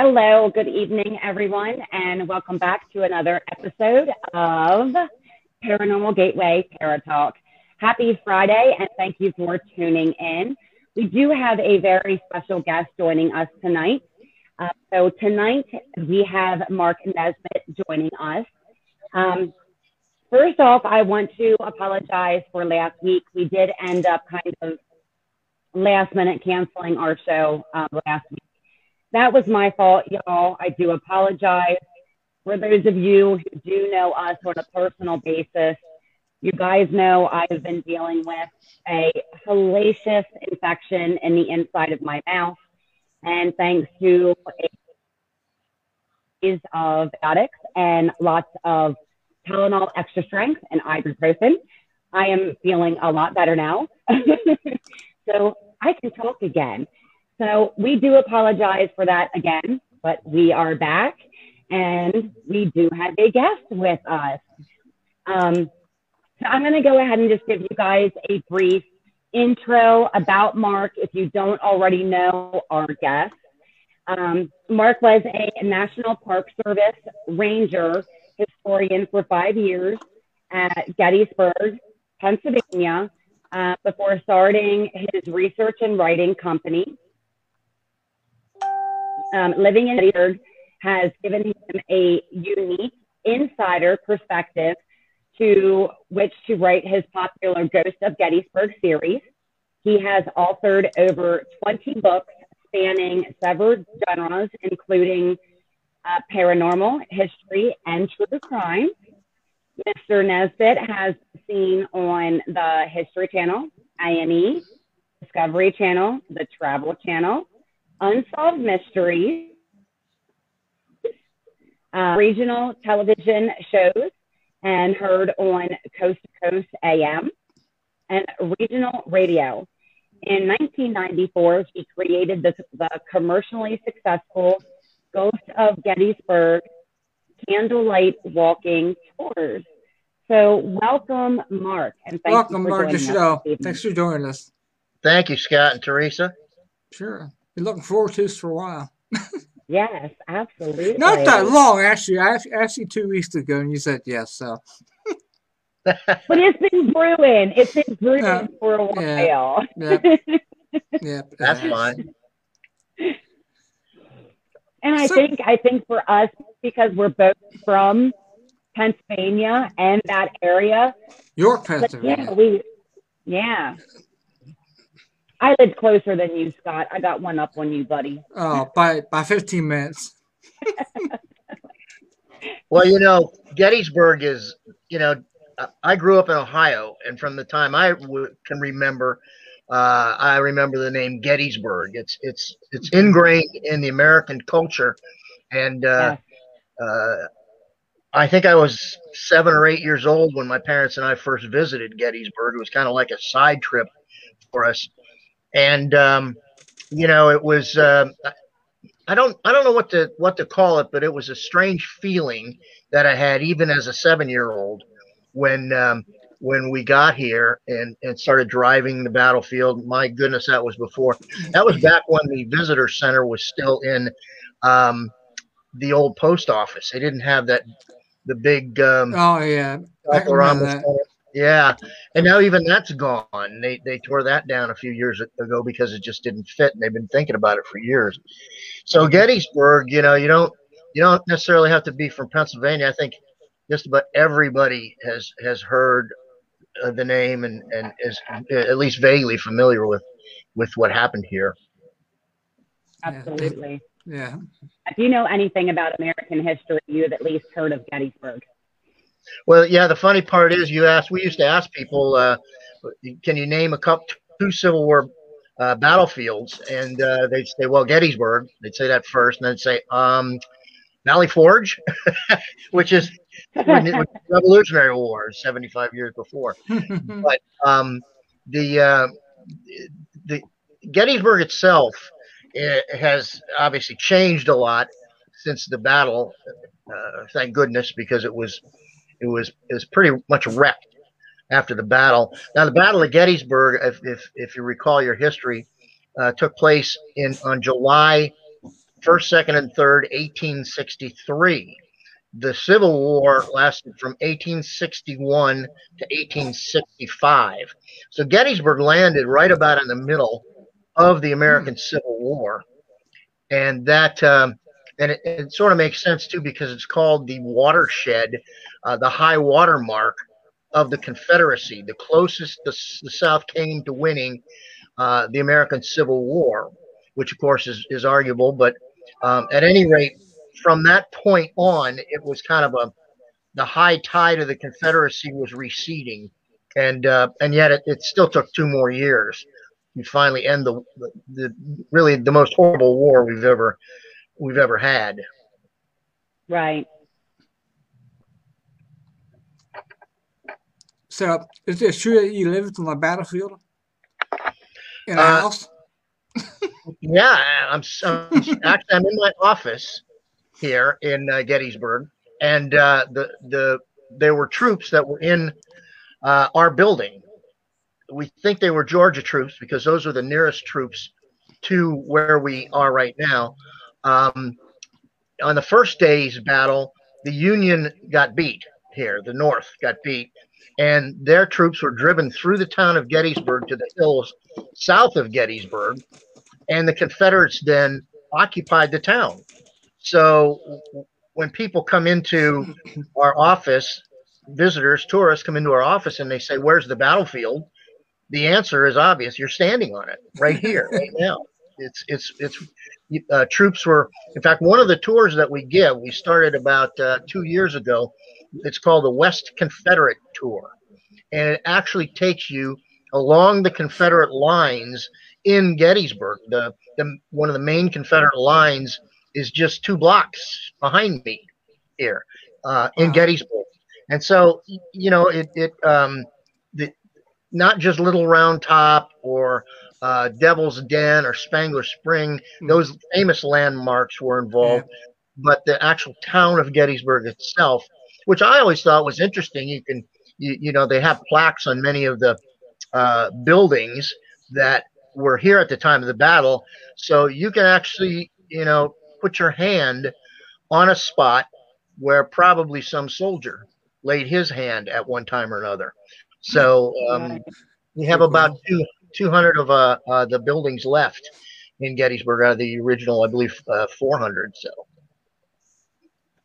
Hello, good evening, everyone, and welcome back to another episode of Paranormal Gateway Paratalk. Happy Friday, and thank you for tuning in. We do have a very special guest joining us tonight. Uh, so tonight we have Mark Nesbitt joining us. Um, first off, I want to apologize for last week. We did end up kind of last minute canceling our show um, last week that was my fault, y'all. I do apologize. For those of you who do know us on a personal basis, you guys know I've been dealing with a hellacious infection in the inside of my mouth. And thanks to a of addicts and lots of Tylenol extra strength and ibuprofen, I am feeling a lot better now. so I can talk again. So we do apologize for that again, but we are back and we do have a guest with us. Um, so I'm going to go ahead and just give you guys a brief intro about Mark if you don't already know our guest. Um, Mark was a National Park Service ranger historian for five years at Gettysburg, Pennsylvania, uh, before starting his research and writing company um, living in Gettysburg has given him a unique insider perspective to which to write his popular Ghost of Gettysburg series. He has authored over 20 books spanning several genres, including uh, paranormal, history, and true crime. Mr. Nesbitt has seen on the History Channel, A&E, Discovery Channel, the Travel Channel, Unsolved Mysteries, uh, regional television shows, and heard on Coast to Coast AM and regional radio. In 1994, he created the, the commercially successful Ghost of Gettysburg candlelight walking tours. So, welcome, Mark, and thank welcome, you for Mark, the show. Thanks for joining us. Thank you, Scott and Teresa. Sure. Been looking forward to this for a while. yes, absolutely. Not that long, actually. I asked you two weeks ago, and you said yes. So. but it's been brewing. It's been brewing uh, for a while. Yeah, yeah, yeah that's fine. And I so, think I think for us because we're both from Pennsylvania and that area. York, Pennsylvania. Yeah, we yeah. I live closer than you, Scott. I got one up on you, buddy. Oh, by by 15 minutes. well, you know, Gettysburg is, you know, I grew up in Ohio, and from the time I w- can remember, uh, I remember the name Gettysburg. It's it's it's ingrained in the American culture, and uh, uh, I think I was seven or eight years old when my parents and I first visited Gettysburg. It was kind of like a side trip for us and um, you know it was uh, I don't I don't know what to what to call it, but it was a strange feeling that I had even as a seven year old when um, when we got here and, and started driving the battlefield. My goodness, that was before. That was back when the visitor center was still in um, the old post office. They didn't have that the big um, oh yeah yeah, and now even that's gone. They they tore that down a few years ago because it just didn't fit, and they've been thinking about it for years. So Gettysburg, you know, you don't you don't necessarily have to be from Pennsylvania. I think just about everybody has has heard uh, the name and and is at least vaguely familiar with with what happened here. Absolutely. Yeah. If you know anything about American history, you have at least heard of Gettysburg. Well, yeah. The funny part is, you asked. We used to ask people, uh, "Can you name a couple two Civil War uh, battlefields?" And uh, they'd say, "Well, Gettysburg." They'd say that first, and then say, um, "Valley Forge," which is Revolutionary War, seventy-five years before. but um, the uh, the Gettysburg itself it eh, has obviously changed a lot since the battle. Uh, thank goodness, because it was it was it was pretty much wrecked after the battle. Now, the Battle of Gettysburg, if if, if you recall your history, uh, took place in on July first, second, and third, 1863. The Civil War lasted from 1861 to 1865. So Gettysburg landed right about in the middle of the American Civil War, and that um, and it, it, sort of makes sense too because it's called the watershed, uh, the high water mark of the Confederacy, the closest the, the South came to winning uh, the American Civil War, which of course is, is arguable, but um, at any rate, from that point on, it was kind of a the high tide of the Confederacy was receding, and uh, and yet it, it still took two more years to finally end the, the, the really the most horrible war we've ever we've ever had. Right. So, is it true that you lived on the battlefield in a Uh, house? Yeah, I'm, I'm actually I'm in my office here in uh, Gettysburg, and uh, the the there were troops that were in uh, our building. We think they were Georgia troops because those are the nearest troops to where we are right now. Um, on the first day's battle, the Union got beat here. The North got beat, and their troops were driven through the town of Gettysburg to the hills south of Gettysburg, and the Confederates then occupied the town. So when people come into our office, visitors, tourists come into our office and they say, "Where's the battlefield?" The answer is obvious. You're standing on it right here, right now. It's it's it's uh, troops were. In fact, one of the tours that we give, we started about uh, two years ago. It's called the West Confederate Tour, and it actually takes you along the Confederate lines in Gettysburg. The, the one of the main Confederate lines is just two blocks behind me here uh, in Wow. Gettysburg, and so you know it it um, the not just Little Round Top or uh, Devil's Den or Spangler Spring; Hmm. those famous landmarks were involved, but the actual town of Gettysburg itself, which I always thought was interesting. You can you, you know they have plaques on many of the uh, buildings that were here at the time of the battle. So you can actually, you know, put your hand on a spot where probably some soldier laid his hand at one time or another. So um, we have about two, 200 of uh, uh, the buildings left in Gettysburg out of the original, I believe, uh, 400. So,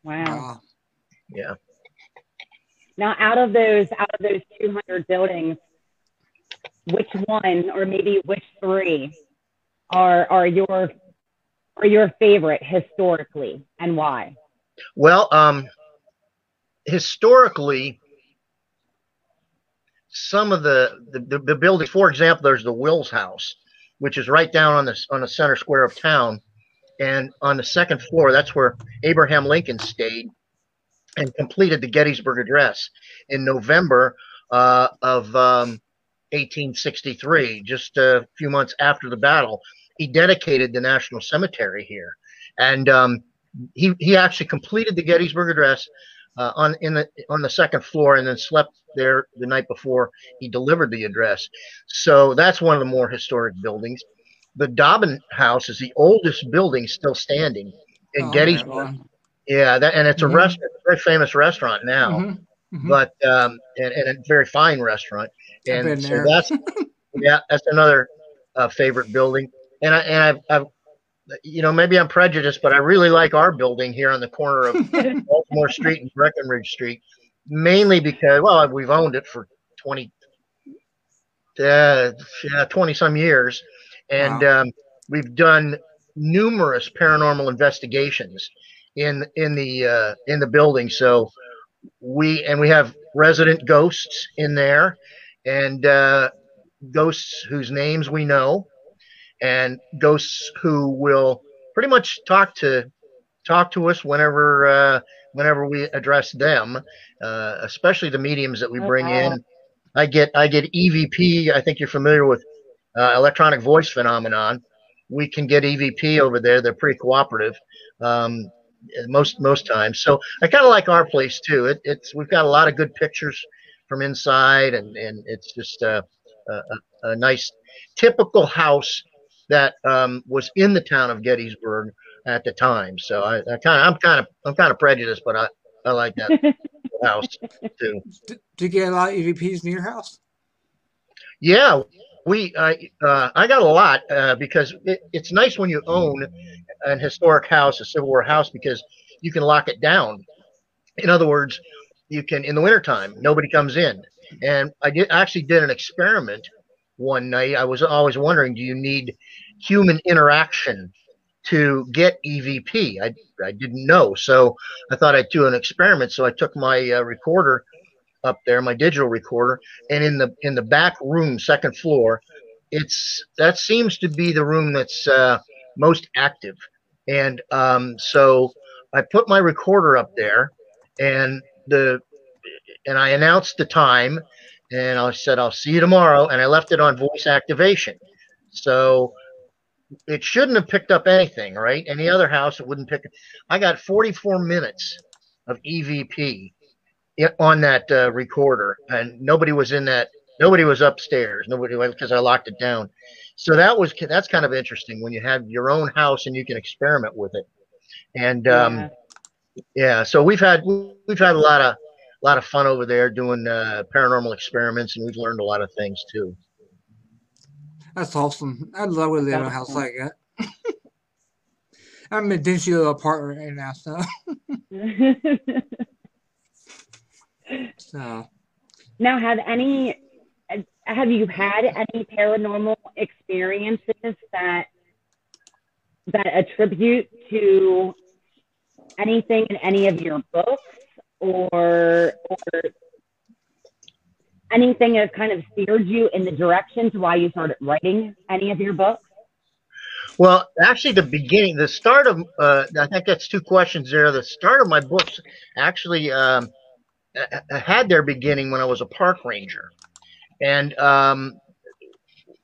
Wow. Wow. yeah. Now, out of those out of those 200 buildings, which one or maybe which three are are your are your favorite historically and why? Well, um, historically, some of the, the, the, buildings, for example, there's the Wills House, which is right down on the, on the center square of town. And on the second floor, that's where Abraham Lincoln stayed and completed the Gettysburg Address in November uh, of um, 1863, just a few months after the battle. He dedicated the National Cemetery here. And um, he, he actually completed the Gettysburg Address uh, on in the on the second floor and then slept there the night before he delivered the address. So that's one of the more historic buildings. The Dobbin House is the oldest building still standing in Oh, Gettysburg. Yeah, that, and it's a Mhm. restaurant, a very famous restaurant now, Mhm. Mhm. but um, and, and a very fine restaurant. And so that's yeah, that's another uh, favorite building. And I and I've, I've you know maybe I'm prejudiced, but I really like our building here on the corner of Baltimore Street and Breckenridge Street, mainly because well we've owned it for 20 uh, yeah, 20 some years, and um, we've done numerous paranormal investigations in in the uh, in the building. So we and we have resident ghosts in there, and uh, ghosts whose names we know, and ghosts who will pretty much talk to talk to us whenever uh, whenever we address them, uh, especially the mediums that we Oh, bring wow. in. I get I get EVP. I think you're familiar with uh, electronic voice phenomenon. We can get EVP over there. They're pretty cooperative um, most most times. So I kind of like our place too. It, it's we've got a lot of good pictures from inside, and and it's just a, a, a nice typical house that um, was in the town of Gettysburg at the time. So I, I kind of I'm kind of I'm kind of prejudiced, but I I like that house too. Did, did you get a lot of EVPs in your house? Yeah, we I uh, I got a lot uh, because it, it's nice when you own an historic house, a Civil War house, because you can lock it down. In other words, you can in the wintertime nobody comes in. And I did actually did an experiment one night. I was always wondering, do you need human interaction to get EVP? I I didn't know, so I thought I'd do an experiment. So I took my uh, recorder up there, my digital recorder, and in the in the back room, second floor, it's that seems to be the room that's uh, most active. And um, so I put my recorder up there, and the and I announced the time, and I said I'll see you tomorrow, and I left it on voice activation. So it shouldn't have picked up anything, right? Any other house it wouldn't pick. I got 44 minutes of EVP on that uh, recorder, and nobody was in that. Nobody was upstairs. Nobody because I locked it down. So that was that's kind of interesting when you have your own house and you can experiment with it. And um, yeah. yeah, so we've had we've had a lot of a lot of fun over there doing uh, paranormal experiments, and we've learned a lot of things too. That's awesome. I'd love to live in a house like that. I'm in a dingy little apartment right now, so. so. Now, have any have you had any paranormal experiences that that attribute to anything in any of your books or or anything that kind of steered you in the direction to why you started writing any of your books? Well, actually, the beginning, the start of, uh, I think that's two questions there. The start of my books actually um, had their beginning when I was a park ranger. And um,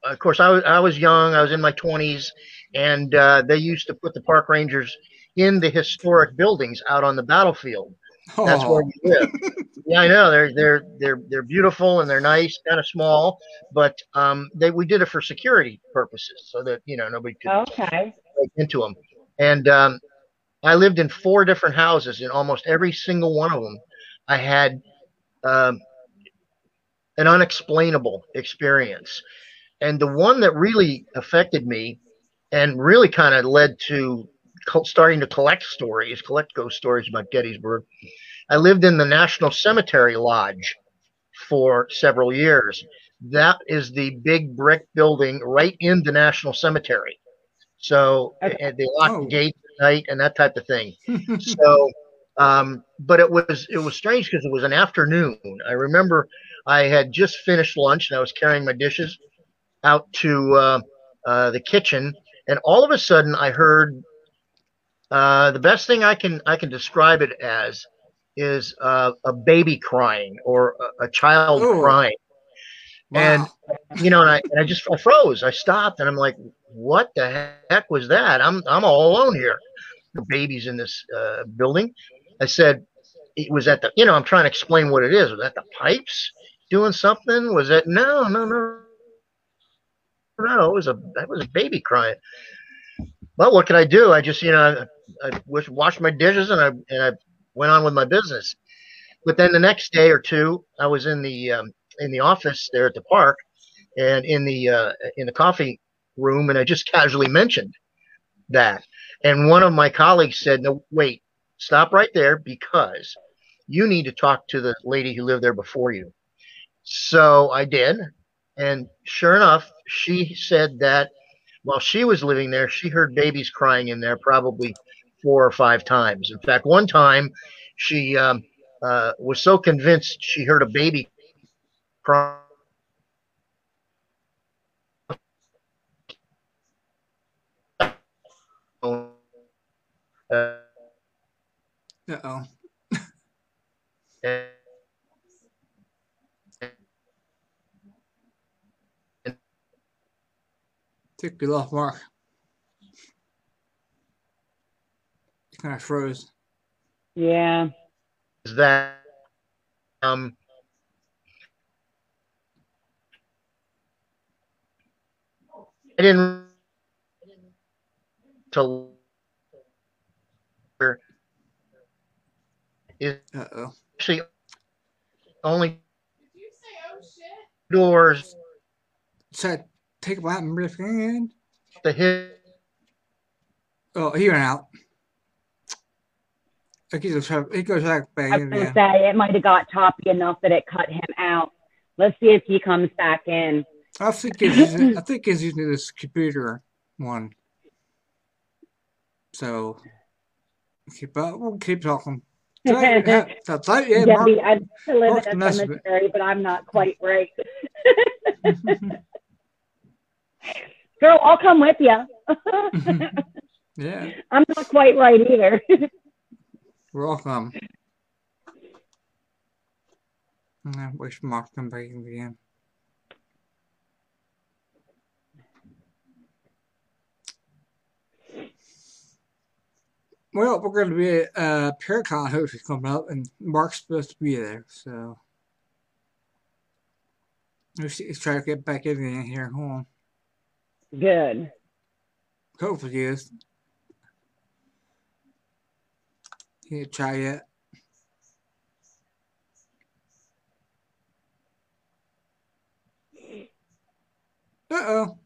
of course, I was, I was young, I was in my 20s, and uh, they used to put the park rangers in the historic buildings out on the battlefield. That's where you live. yeah, I know they're they're they're they're beautiful and they're nice, kind of small, but um, they we did it for security purposes, so that you know nobody could okay. break into them. And um, I lived in four different houses. In almost every single one of them, I had um, an unexplainable experience. And the one that really affected me and really kind of led to starting to collect stories, collect ghost stories about Gettysburg. I lived in the National Cemetery Lodge for several years. That is the big brick building right in the National Cemetery. So okay. they lock oh. the gates at night and that type of thing. so, um, but it was it was strange because it was an afternoon. I remember I had just finished lunch and I was carrying my dishes out to uh, uh, the kitchen, and all of a sudden I heard uh, the best thing I can I can describe it as is uh, a baby crying or a, a child Ooh. crying. Wow. And you know, and I, and I just I froze. I stopped, and I'm like, "What the heck was that?" I'm I'm all alone here. The baby's in this uh, building. I said, "It was at the." You know, I'm trying to explain what it is. Was that the pipes doing something? Was that No, no, no, no. It was a that was a baby crying. Well, what can I do? I just you know I washed my dishes and I and I went on with my business. But then the next day or two, I was in the um, in the office there at the park, and in the uh, in the coffee room, and I just casually mentioned that. And one of my colleagues said, "No, wait, stop right there because you need to talk to the lady who lived there before you." So I did, and sure enough, she said that while she was living there, she heard babies crying in there probably four or five times. In fact, one time she um, uh, was so convinced she heard a baby crying. Uh oh. Took you off, Mark. kind of froze. Yeah. Is that um I didn't to is Uh-oh. actually only doors. So take a Latin riff in the hit. Oh, he ran out. Like he's a, he goes back back I was in going to again. say it might have got toppy enough that it cut him out. Let's see if he comes back in. I think he's using, I think he's using this computer one. So keep up. We'll keep talking. So, yeah, that's. Yeah, Mark. Debbie, I'd like to live Mark's in a messing cemetery, but I'm not quite right. Girl, I'll come with you. yeah, I'm not quite right either. Welcome. I wish Mark come back in again. Well, we're going to be at uh, Paracon hopefully coming up, and Mark's supposed to be there, so. Let's, let's try to get back in here. Hold on. Good. Hopefully, he Try yet. Uh oh.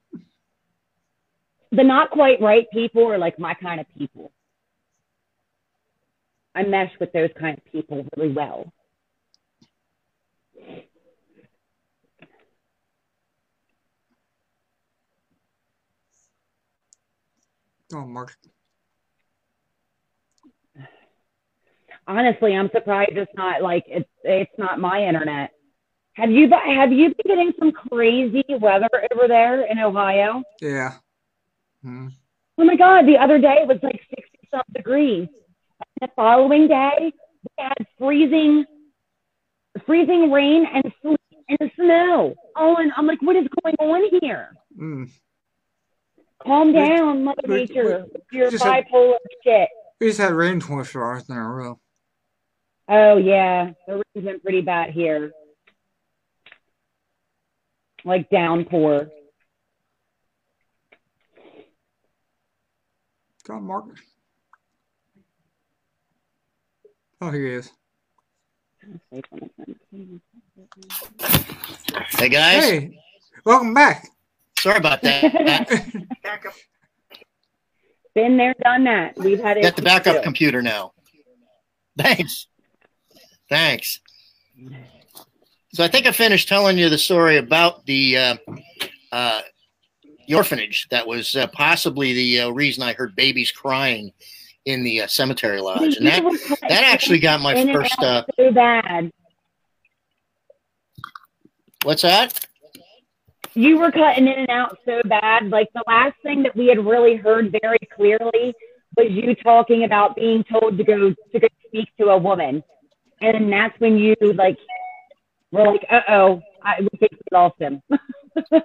The not quite right people are like my kind of people. I mesh with those kind of people really well. Oh, Mark. Honestly, I'm surprised it's not like it's it's not my internet. Have you have you been getting some crazy weather over there in Ohio? Yeah. Hmm. Oh my God, the other day it was like 60 some degrees. And the following day, we had freezing, freezing rain and sleet and snow. Oh, and I'm like, what is going on here? Mm. Calm We- down, Mother we- Nature. with Your just had- bipolar shit. We just had rain 24 hours in a row. Oh yeah, the rain's been pretty bad here. Like downpour. Come on, Mark. Oh, here he is. Hey guys, Hey, welcome back. sorry about that. Been there, done that. We've had it. Got the backup computer now. Thanks. Thanks. So I think I finished telling you the story about the uh, uh, the orphanage that was uh, possibly the uh, reason I heard babies crying in the uh, cemetery lodge, and that that actually got my first. Uh, so bad. what's that? You were cutting in and out so bad. Like the last thing that we had really heard very clearly was you talking about being told to go to go speak to a woman, and that's when you like were like, "Uh oh, we think we lost him."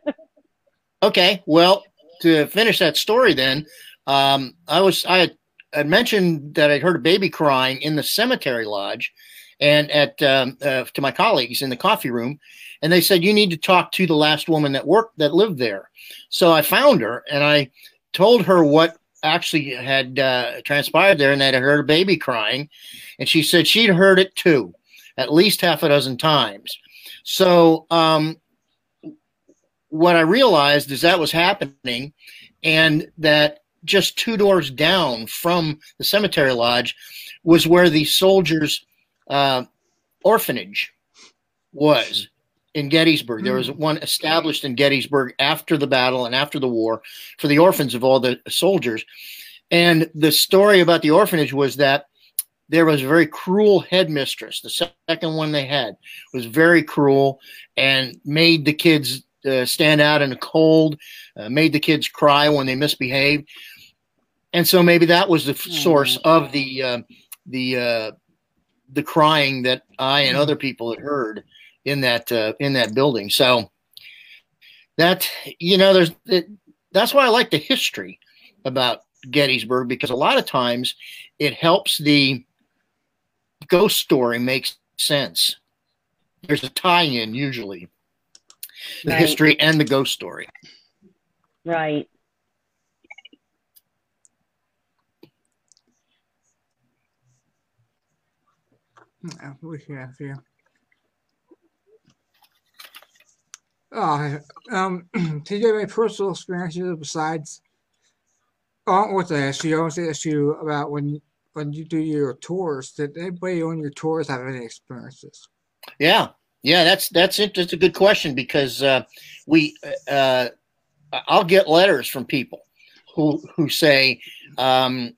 Okay, well, to finish that story, then um, I was I had, had mentioned that I'd heard a baby crying in the cemetery lodge, and at um, uh, to my colleagues in the coffee room, and they said you need to talk to the last woman that worked that lived there. So I found her and I told her what actually had uh, transpired there, and that I heard a baby crying, and she said she'd heard it too, at least half a dozen times. So um, what I realized is that was happening, and that just two doors down from the cemetery lodge was where the soldiers' uh, orphanage was in Gettysburg. There was one established in Gettysburg after the battle and after the war for the orphans of all the soldiers. And the story about the orphanage was that there was a very cruel headmistress. The second one they had was very cruel and made the kids uh, stand out in the cold, uh, made the kids cry when they misbehaved, and so maybe that was the f- source of the uh, the uh, the crying that I and other people had heard in that uh, in that building. So that you know, there's it, that's why I like the history about Gettysburg because a lot of times it helps the ghost story make sense. There's a tie-in usually the Right. history and the ghost story. Right. Yeah, we have Oh, um, you have any personal experiences besides? Oh, I want to ask you. I to ask you about when when you do your tours. Did anybody on your tours have any experiences? Yeah, yeah, that's that's it. That's a good question because uh, we uh, I'll get letters from people who who say, um,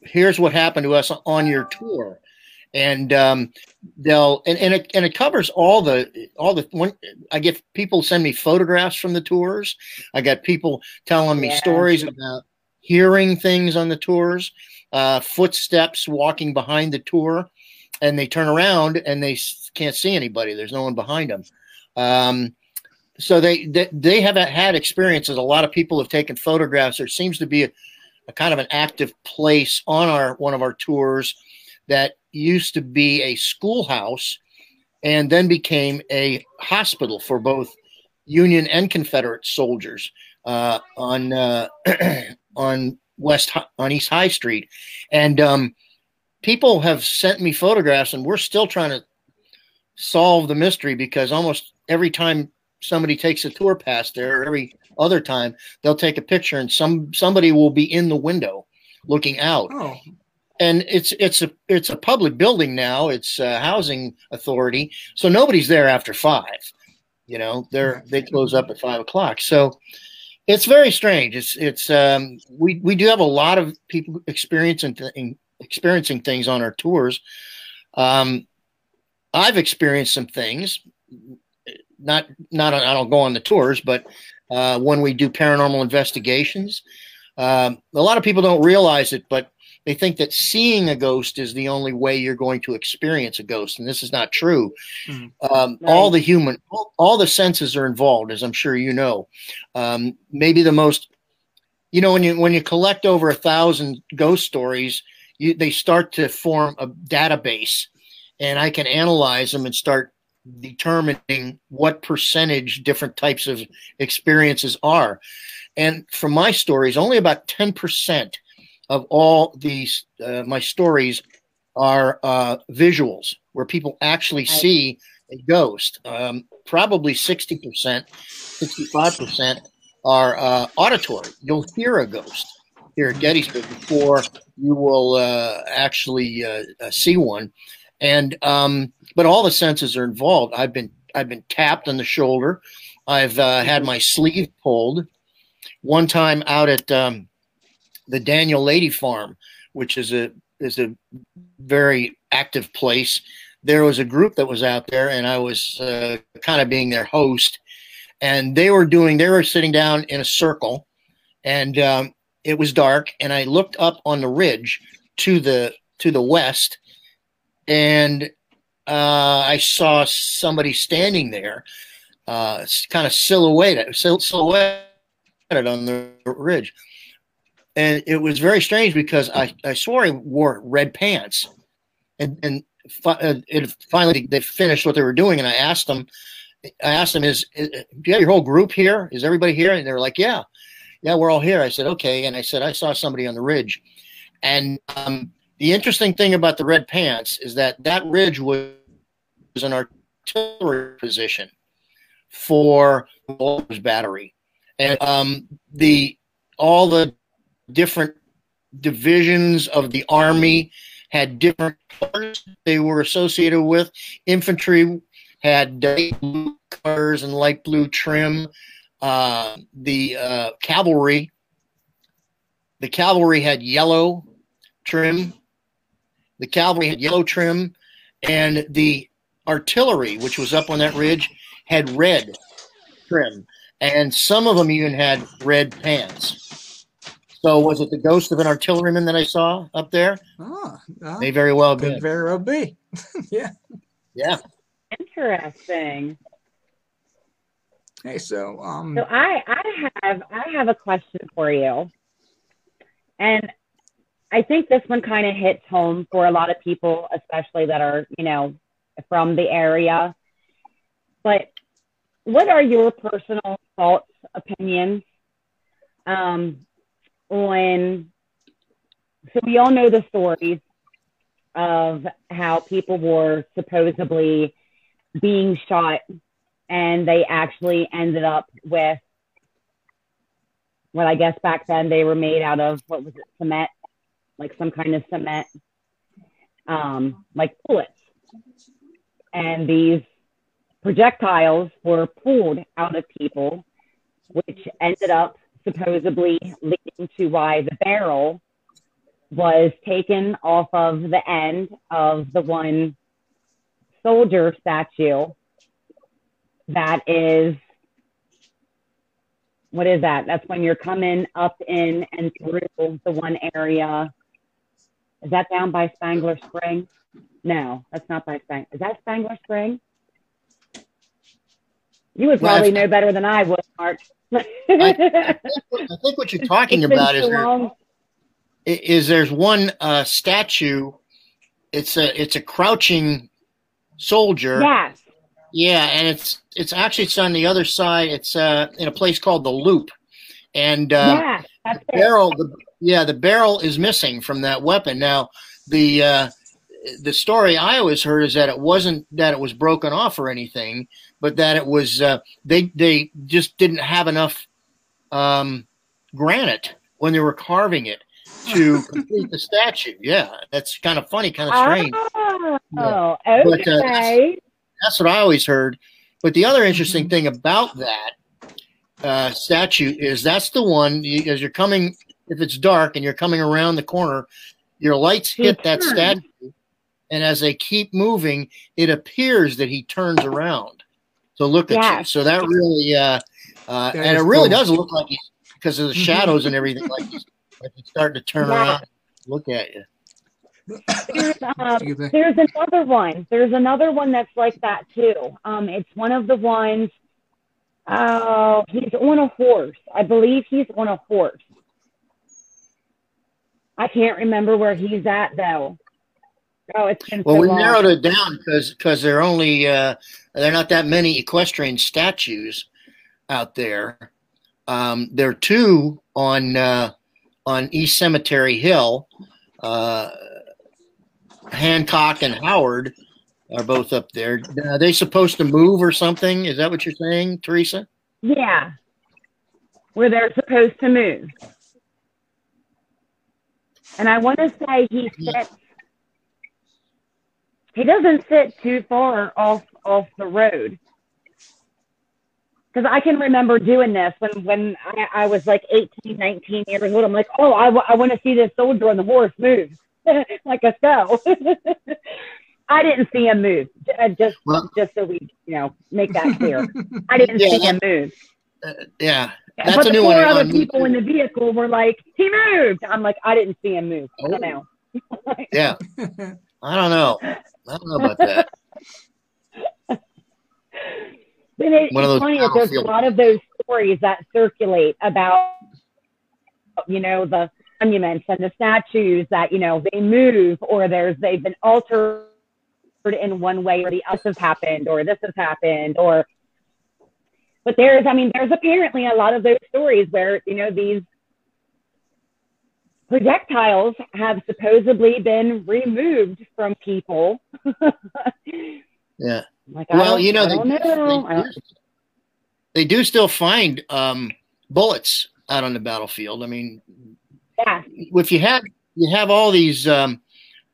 "Here's what happened to us on your tour," and um, they'll and, and it and it covers all the all the when I get people send me photographs from the tours. I got people telling me yeah. stories about hearing things on the tours, uh, footsteps walking behind the tour, and they turn around and they can't see anybody. There's no one behind them. Um, so they, they they have had experiences. A lot of people have taken photographs. There seems to be a, a kind of an active place on our one of our tours that used to be a schoolhouse and then became a hospital for both Union and Confederate soldiers uh, on uh, on West on East High Street, and um, people have sent me photographs, and we're still trying to solve the mystery because almost every time somebody takes a tour past there, or every other time they'll take a picture, and some somebody will be in the window looking out. Oh and it's it's a it's a public building now. It's a housing authority, so nobody's there after five. You know, they're they close up at five o'clock. So it's very strange. It's it's um, we we do have a lot of people experiencing th- experiencing things on our tours. Um, I've experienced some things. Not not I don't go on the tours, but uh, when we do paranormal investigations, um, a lot of people don't realize it, but they think that seeing a ghost is the only way you're going to experience a ghost, and this is not true. Mm. Um, right. All the human, all, all, the senses are involved, as I'm sure you know. Um, maybe the most, you know, when you when you collect over a thousand ghost stories, you, they start to form a database, and I can analyze them and start determining what percentage different types of experiences are. And from my stories, only about 10% of all these uh, my stories are uh, visuals where people actually see a ghost. Um, probably sixty percent, sixty-five percent are uh, auditory. You'll hear a ghost here at Gettysburg before you will uh, actually uh, uh, see one. And um, but all the senses are involved. I've been I've been tapped on the shoulder. I've had my sleeve pulled. One time out at um, the Daniel Lady Farm, which is a is a very active place. There was a group that was out there, and I was uh, kind of being their host. And they were doing, they were sitting down in a circle, and um, it was dark. And I looked up on the ridge to the to the west, and uh, I saw somebody standing there, uh, kind of silhouetted, silhouetted on the ridge and it was very strange because I, I swore he wore red pants, and and fi- uh, finally they finished what they were doing, and I asked them, I asked them, is, is do you have your whole group here? Is everybody here? And they were like, yeah, yeah, we're all here. I said, okay, and I said I saw somebody on the ridge, and um, the interesting thing about the red pants is that that ridge was an artillery position for Walter's battery, and um, the all the different divisions of the army had different colors they were associated with. Infantry had blue colors and light blue trim. Uh, the uh, cavalry, the cavalry had yellow trim. The cavalry had yellow trim, and the artillery, which was up on that ridge, had red trim, and some of them even had red pants. So was it the ghost of an artilleryman that I saw up there? Oh, uh, may very well be. very well be. yeah. Yeah. Interesting. Hey, so um. So I I have I have a question for you, and I think this one kind of hits home for a lot of people, especially that are you know from the area. But what are your personal thoughts, opinions um, on so we all know the stories of how people were supposedly being shot and they actually ended up with what I guess back then they were made out of what was it cement? Like some kind of cement um, like bullets. And these projectiles were pulled out of people which ended up supposedly leading to why the barrel was taken off of the end of the one soldier statue that is what is that? That's when you're coming up in and through the one area. Is that down by Spangler Spring? No, that's not by Spangler. Is that Spangler Spring? You would probably well, know better than I would, Mark. I, I, think, I, think, what you're talking about is there, is there's one uh, statue. It's a it's a crouching soldier. Yes. Yeah, and it's it's actually it's on the other side. It's uh, in a place called the Loop, and uh, yeah, the barrel. The, yeah, the barrel is missing from that weapon. Now, the uh, the story I always heard is that it wasn't that it was broken off or anything, but that it was uh, they they just didn't have enough um, granite when they were carving it to complete the statue. Yeah, that's kind of funny, kind of strange. Oh, yeah. okay. But, uh, that's, that's, what I always heard. But the other interesting mm-hmm. thing about that uh, statue is that's the one you, as you're coming. If it's dark and you're coming around the corner, your lights hit that statue, and as they keep moving, it appears that he turns around to look at yes. you. So that really, uh, uh, and it really cool. does look like he's because of the shadows and everything, like he's like he's starting to turn yeah. around, look at you. There's, um, there's another one. There's another one that's like that too. Um, it's one of the ones. Oh, he's on a horse. I believe he's on a horse. I can't remember where he's at though. Oh, it's been well. So we long. narrowed it down because because there are only uh, there are not that many equestrian statues out there. Um, there are two on uh, on East Cemetery Hill. Uh, Hancock and Howard are both up there. Are they supposed to move or something? Is that what you're saying, Teresa? Yeah, where they're supposed to move. And I want to say he sits. He doesn't sit too far off off the road because I can remember doing this when when I, I, was like 18, 19 years old. I'm like, oh, I, w- I want to see this soldier on the horse move like a show. I didn't see him move. Uh, just well, just so we you know make that clear. I didn't yeah, see him move. Uh, yeah. That's but the four other people in the vehicle were like, he moved. I'm like, I didn't see him move. I don't know. yeah. I don't know. I don't know about that. But it, One it's funny that there's a lot of those stories that circulate about, you know, the monuments and the statues that, you know, they move or there's, they've been altered in one way or the other has happened or this has happened or, but there's, I mean, there's apparently a lot of those stories where, you know, these projectiles have supposedly been removed from people. yeah. Like, well, you know, they, know. They, do, they, do, still find um, bullets out on the battlefield. I mean, yeah. If you have you have all these, um,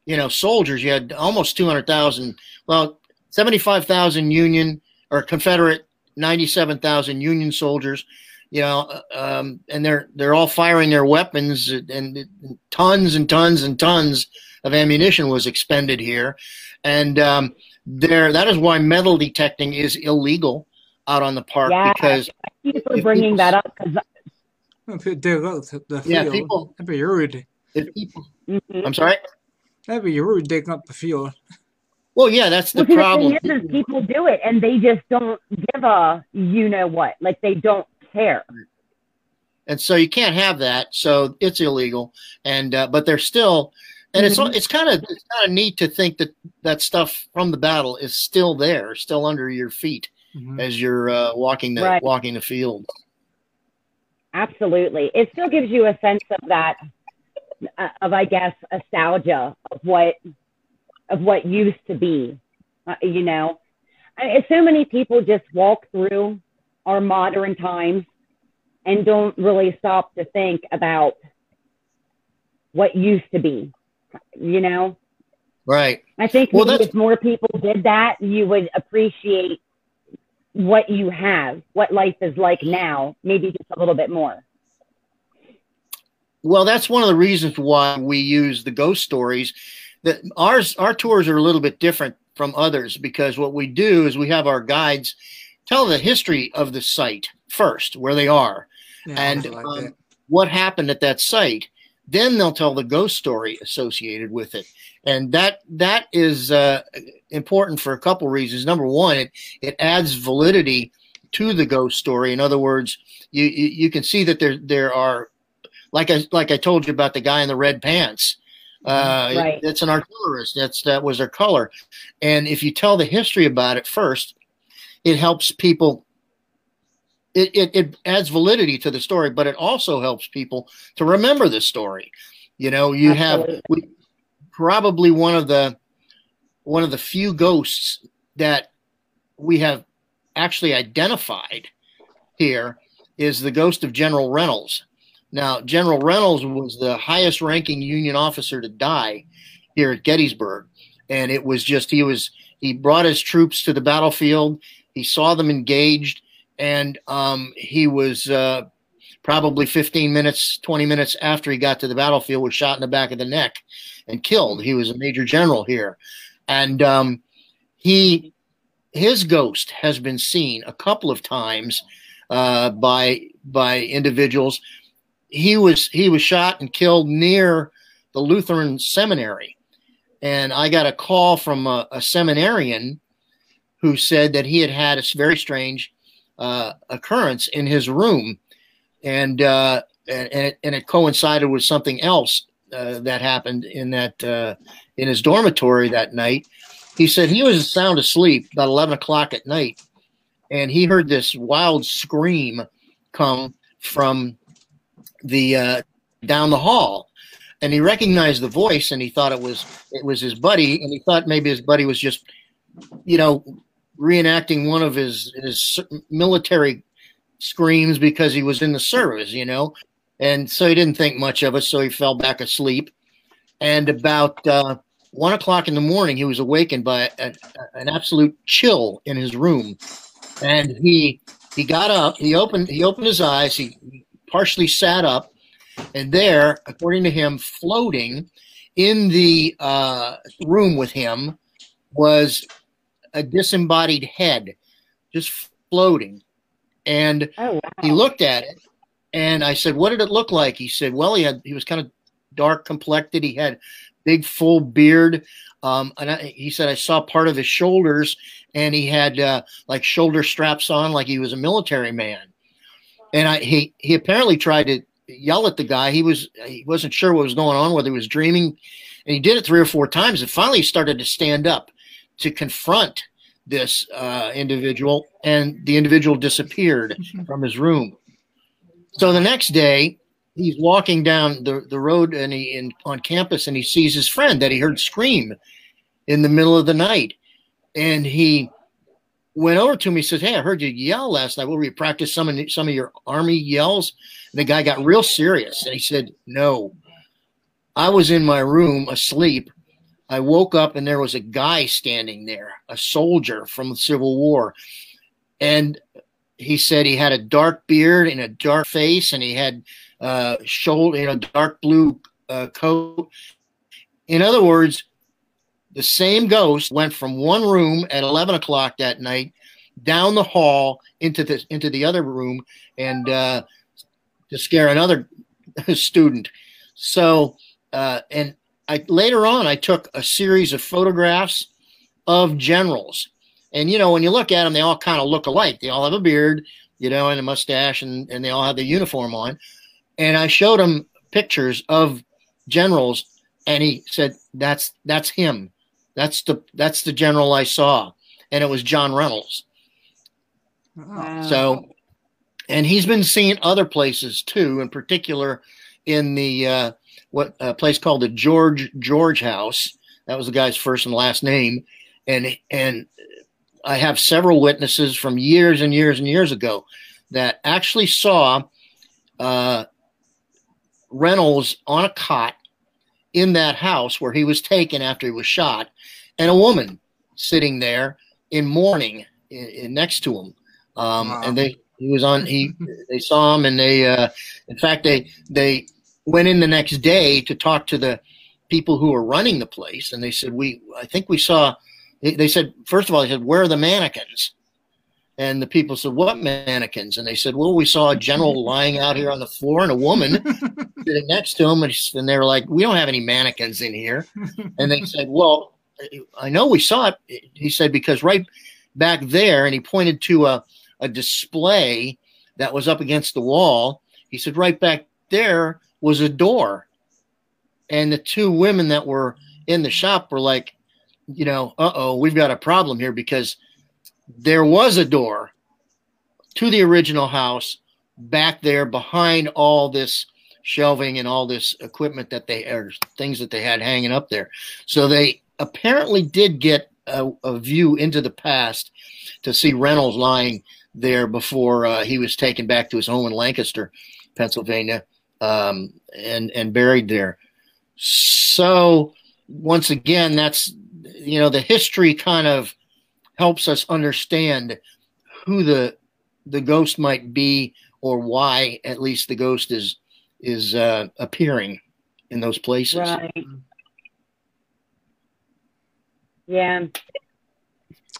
you know, soldiers, you had almost two hundred thousand. Well, seventy five thousand Union or Confederate, ninety seven thousand Union soldiers. You know, uh, um, and they're they're all firing their weapons, and, and tons and tons and tons of ammunition was expended here, and um, there that is why metal detecting is illegal out on the park yeah, because thank you for bringing that up because dig up the field, yeah, people, that'd be rude. If people, mm-hmm. I'm sorry. That'd be rude digging up the field. Well, yeah, that's the well, problem. The thing is, is people do it and they just don't give a you know what, like they don't care. And so you can't have that. So it's illegal. And uh, but they're still and mm-hmm. it's it's kind of it's kind of neat to think that that stuff from the battle is still there, still under your feet mm-hmm. as you're uh, walking the right. walking the field. Absolutely, it still gives you a sense of that, uh, of I guess nostalgia of what of what used to be. Uh, you know, I, so many people just walk through our modern times and don't really stop to think about what used to be. You know, right? I think well, if more people did that, you would appreciate what you have, what life is like now, maybe just a little bit more. Well, that's one of the reasons why we use the ghost stories. That ours, our tours are a little bit different from others because what we do is we have our guides tell the history of the site first, where they are, yeah, and like um, what happened at that site. Then they'll tell the ghost story associated with it and that that is uh, important for a couple reasons. Number one, it it adds validity to the ghost story. In other words, you you, you can see that there there are like I like I told you about the guy in the red pants. Uh, right. That's an artillerist. That's that was their color, and if you tell the history about it first, it helps people. It, it, it adds validity to the story, but it also helps people to remember the story. You know, you Absolutely. have we, probably one of the one of the few ghosts that we have actually identified here is the ghost of General Reynolds. Now, General Reynolds was the highest ranking Union officer to die here at Gettysburg. And it was just, he was, he brought his troops to the battlefield. He saw them engaged and um, he was uh, probably 15 minutes, 20 minutes after he got to the battlefield, was shot in the back of the neck and killed. He was a major general here, and um, he his ghost has been seen a couple of times uh, by by individuals. He was he was shot and killed near the Lutheran seminary, and I got a call from a, a seminarian who said that he had had a very strange uh, occurrence in his room, and uh, and, it, and it coincided with something else uh, that happened in that uh, in his dormitory that night. He said he was sound asleep about eleven o'clock at night, and he heard this wild scream come from the uh, down the hall, and he recognized the voice, and he thought it was it was his buddy, and he thought maybe his buddy was just, you know, reenacting one of his his military screams because he was in the service, you know. And so he didn't think much of it, so he fell back asleep. And about uh, one o'clock in the morning, he was awakened by a, a, an absolute chill in his room, and he he got up. He opened he opened his eyes. He partially sat up, and there, according to him, floating in the uh, room with him was a disembodied head, just floating. And oh, wow. he looked at it and I said, "What did it look like?" He said, "Well, he had he was kind of dark complected. He had big full beard." Um, and I, he said, "I saw part of his shoulders, and he had uh, like shoulder straps on, like he was a military man." And I, he he apparently tried to yell at the guy. He was he wasn't sure what was going on, whether he was dreaming, and he did it three or four times. And finally, he started to stand up to confront this uh, individual, and the individual disappeared from his room. So the next day, he's walking down the, the road and he in, on campus and he sees his friend that he heard scream in the middle of the night. And he went over to him. and says, Hey, I heard you yell last night. Will we practice some of some of your army yells? And the guy got real serious and he said, No. I was in my room asleep. I woke up and there was a guy standing there, a soldier from the Civil War. And he said he had a dark beard and a dark face, and he had uh, shoulder, you know, dark blue uh, coat. In other words, the same ghost went from one room at eleven o'clock that night down the hall into the into the other room and uh, to scare another student. So, uh, and I later on I took a series of photographs of generals and you know, when you look at them, they all kind of look alike. They all have a beard, you know, and a mustache, and, and they all have the uniform on. And I showed him pictures of generals, and he said, "That's that's him. That's the that's the general I saw." And it was John Reynolds. Wow. So, and he's been seen other places too, in particular in the uh, what a place called the George George House That was the guy's first and last name, and and I have several witnesses from years and years and years ago that actually saw uh, Reynolds on a cot in that house where he was taken after he was shot, and a woman sitting there in mourning in, in next to him. Um, wow. And they he was on he they saw him and they uh, in fact they they went in the next day to talk to the people who were running the place, and they said we I think we saw. They said first of all they said where are the mannequins, and the people said what mannequins, and they said well we saw a general lying out here on the floor and a woman sitting next to him, and, they were like we don't have any mannequins in here, and they said well I know we saw it. He said because right back there, and he pointed to a a display that was up against the wall. He said right back there was a door and the two women that were in the shop were like, you know, uh oh, we've got a problem here because there was a door to the original house back there behind all this shelving and all this equipment that they or things that they had hanging up there. So they apparently did get a, a view into the past to see Reynolds lying there before uh, he was taken back to his home in Lancaster, Pennsylvania, um, and and buried there. So once again, that's you know the history kind of helps us understand who the the ghost might be or why at least the ghost is is uh, appearing in those places. Right. Yeah.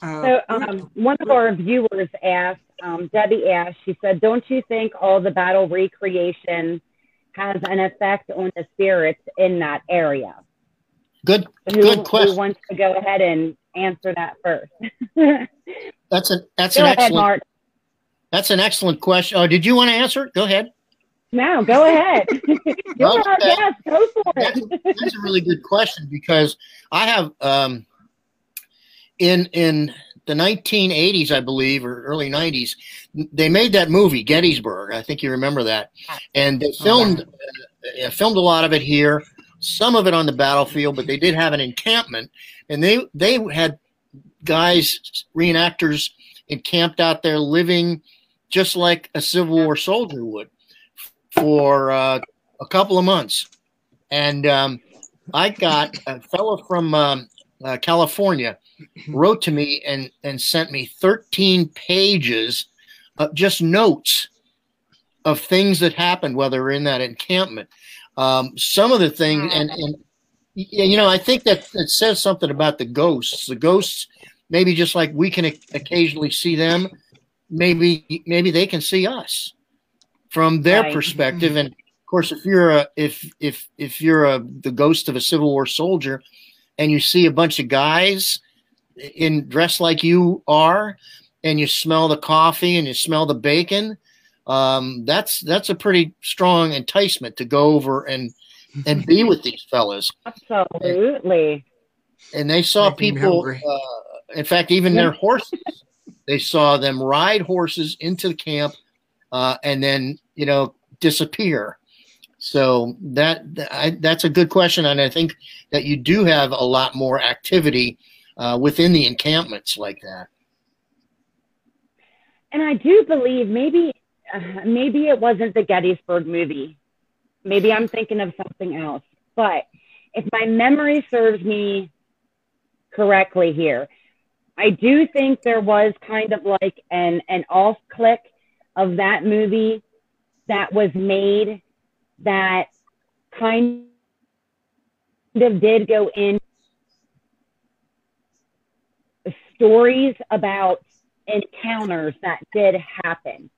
Uh, so um, one of our viewers asked, um, Debbie asked, she said, "Don't you think all the battle recreation has an effect on the spirits in that area. Good, who, good question. Who wants to go ahead and answer that first? that's a that's go an ahead, excellent. Mark. That's an excellent question. Oh, did you want to answer it? Go ahead. No, go ahead. go ahead. Yes, go for it. That's, that's, a really good question because I have um, in in the 1980s, I believe, or early 90s, they made that movie Gettysburg. I think you remember that, and they filmed uh, filmed a lot of it here, some of it on the battlefield, but they did have an encampment, and they they had guys reenactors encamped out there living just like a Civil War soldier would for uh, a couple of months, and um, I got a fellow from um, uh, California wrote to me and and sent me 13 pages of just notes of things that happened while they were in that encampment. Um, some of the things, and and you know, I think that it says something about the ghosts. The ghosts, maybe just like we can occasionally see them, maybe maybe they can see us from their right. perspective. And of course, if you're a if if if you're a the ghost of a Civil War soldier, and you see a bunch of guys in dressed like you are, and you smell the coffee and you smell the bacon, um, that's that's a pretty strong enticement to go over and and be with these fellas. Absolutely. And, and they saw Making people. Uh, in fact, even their horses. They saw them ride horses into the camp, uh, and then you know disappear. So that I, that's a good question, and I think that you do have a lot more activity uh, within the encampments like that. And I do believe maybe uh, maybe it wasn't the Gettysburg movie. Maybe I'm thinking of something else. But if my memory serves me correctly here, I do think there was kind of like an an off click of that movie that was made that kind of did go in stories about encounters that did happen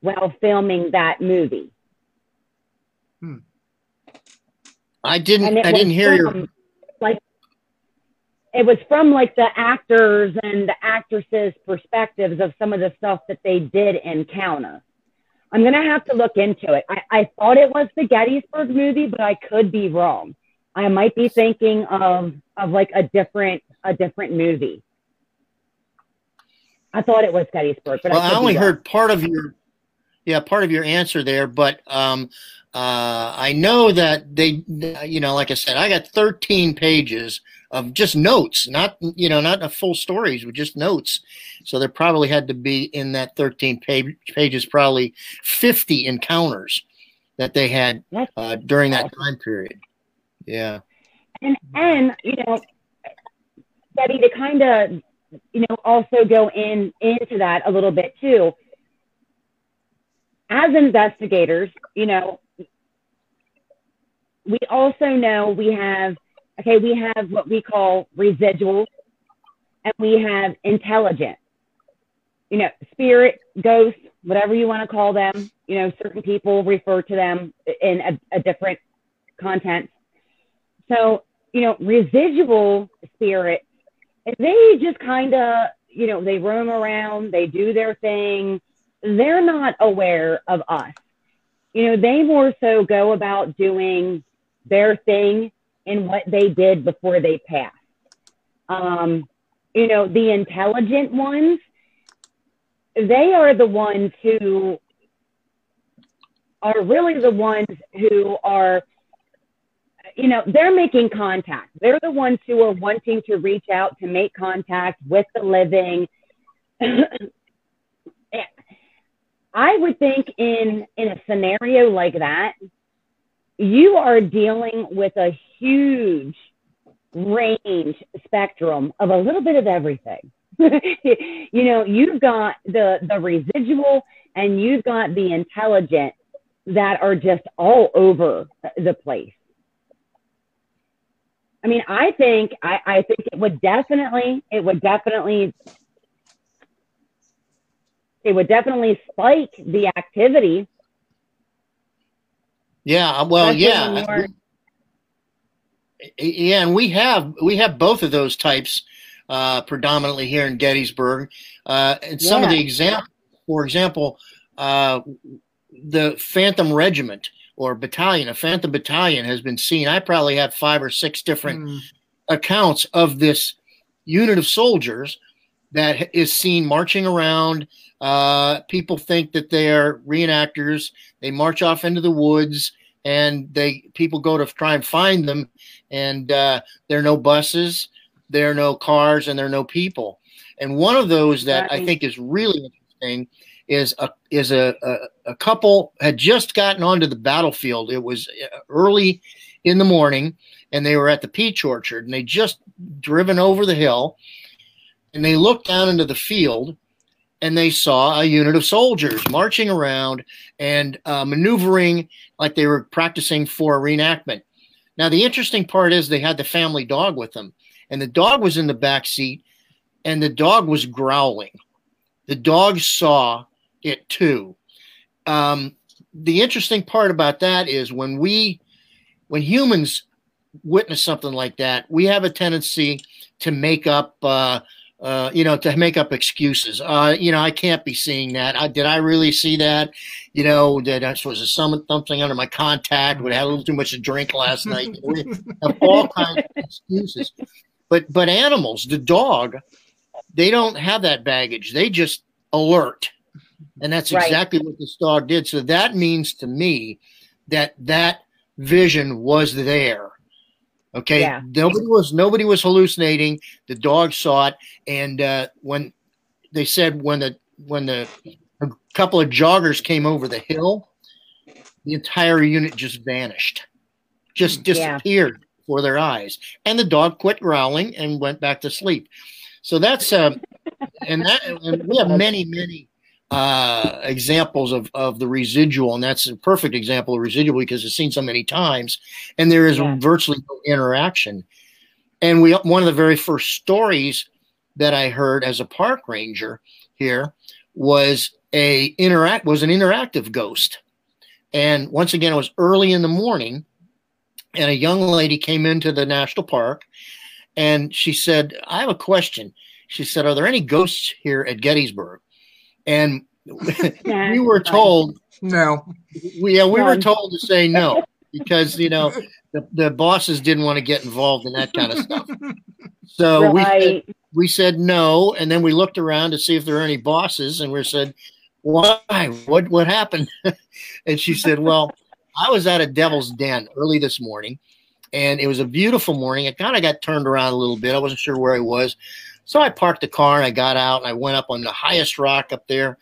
while filming that movie. Hmm. I didn't. I didn't hear from, your like. It was from like the actors and the actresses' perspectives of some of the stuff that they did encounter. I'm gonna have to look into it. I, I thought it was the Gettysburg movie, but I could be wrong. I might be thinking of of like a different a different movie. I thought it was Gettysburg, but well, I, I only heard part of your yeah, part of your answer there, but um, uh, I know that they, you know, like I said, I got 13 pages of just notes, not you know, not a full stories, but just notes. So there probably had to be in that 13 page, pages, probably 50 encounters that they had uh, during that time period. Yeah, and and you know, Betty, to kind of you know also go in into that a little bit too. As investigators, you know, we also know we have okay, we have what we call residuals, and we have intelligent. You know, spirit, ghost, whatever you want to call them. You know, certain people refer to them in a, a different content. So, you know, residual spirits, they just kind of, you know, they roam around, they do their thing. They're not aware of us. You know, they more so go about doing their thing and what they did before they passed. Um, you know, the intelligent ones, they are the ones who are really the ones who are, you know, they're making contact. They're the ones who are wanting to reach out to make contact with the living. I would think in in a scenario like that, you are dealing with a huge range spectrum of a little bit of everything. you know, you've got the the residual and you've got the intelligent that are just all over the place. I mean, I think I, I think it would definitely it would definitely it would definitely spike the activity yeah, well, yeah, yeah, and we have we have both of those types uh, predominantly here in Gettysburg. Uh, and some yeah. of the examples, for example, uh, the Phantom Regiment or battalion, a Phantom Battalion, has been seen. I probably have five or six different mm. accounts of this unit of soldiers that is seen marching around. Uh, people think that they are reenactors. They march off into the woods and they people go to try and find them, and uh, there are no buses, there are no cars, and there are no people. And one of those that I think is really interesting is a is a, a, a couple had just gotten onto the battlefield. It was uh, early in the morning, and they were at the peach orchard, and they just driven over the hill, and they looked down into the field, and they saw a unit of soldiers marching around and uh, maneuvering like they were practicing for a reenactment. Now, the interesting part is they had the family dog with them, and the dog was in the back seat, and the dog was growling. The dog saw it too. Um, the interesting part about that is when we, when humans witness something like that, we have a tendency to make up. Uh, uh, you know, to make up excuses. Uh, you know, I can't be seeing that. I, did I really see that? You know, that I was some something under my contact. Would have had a little too much to drink last night. We have all kinds of excuses. But but animals, the dog, they don't have that baggage. They just alert, and that's right. exactly what the dog did. So that means to me that that vision was there Okay, yeah. nobody was nobody was hallucinating. The dog saw it, and uh, when they said when the when the a couple of joggers came over the hill, the entire unit just vanished, just disappeared yeah. before their eyes, and the dog quit growling and went back to sleep. So that's uh, and that and we have many many uh, examples of, of the residual, and that's a perfect example of residual because it's seen so many times, and there is yeah. virtually no interaction. And we one of the very first stories that I heard as a park ranger here was a interact was an interactive ghost, and once again it was early in the morning, and a young lady came into the national park, and she said, "I have a question." She said, "Are there any ghosts here at Gettysburg?" And we were told no. We, yeah, we were told to say no because you know the, the bosses didn't want to get involved in that kind of stuff. So right. we said, we said no, and then we looked around to see if there were any bosses, and we said Why? What what happened? and she said, Well, I was at a devil's den early this morning, and it was a beautiful morning. It kind of got turned around a little bit. I wasn't sure where I was. So I parked the car and I got out and I went up on the highest rock up there.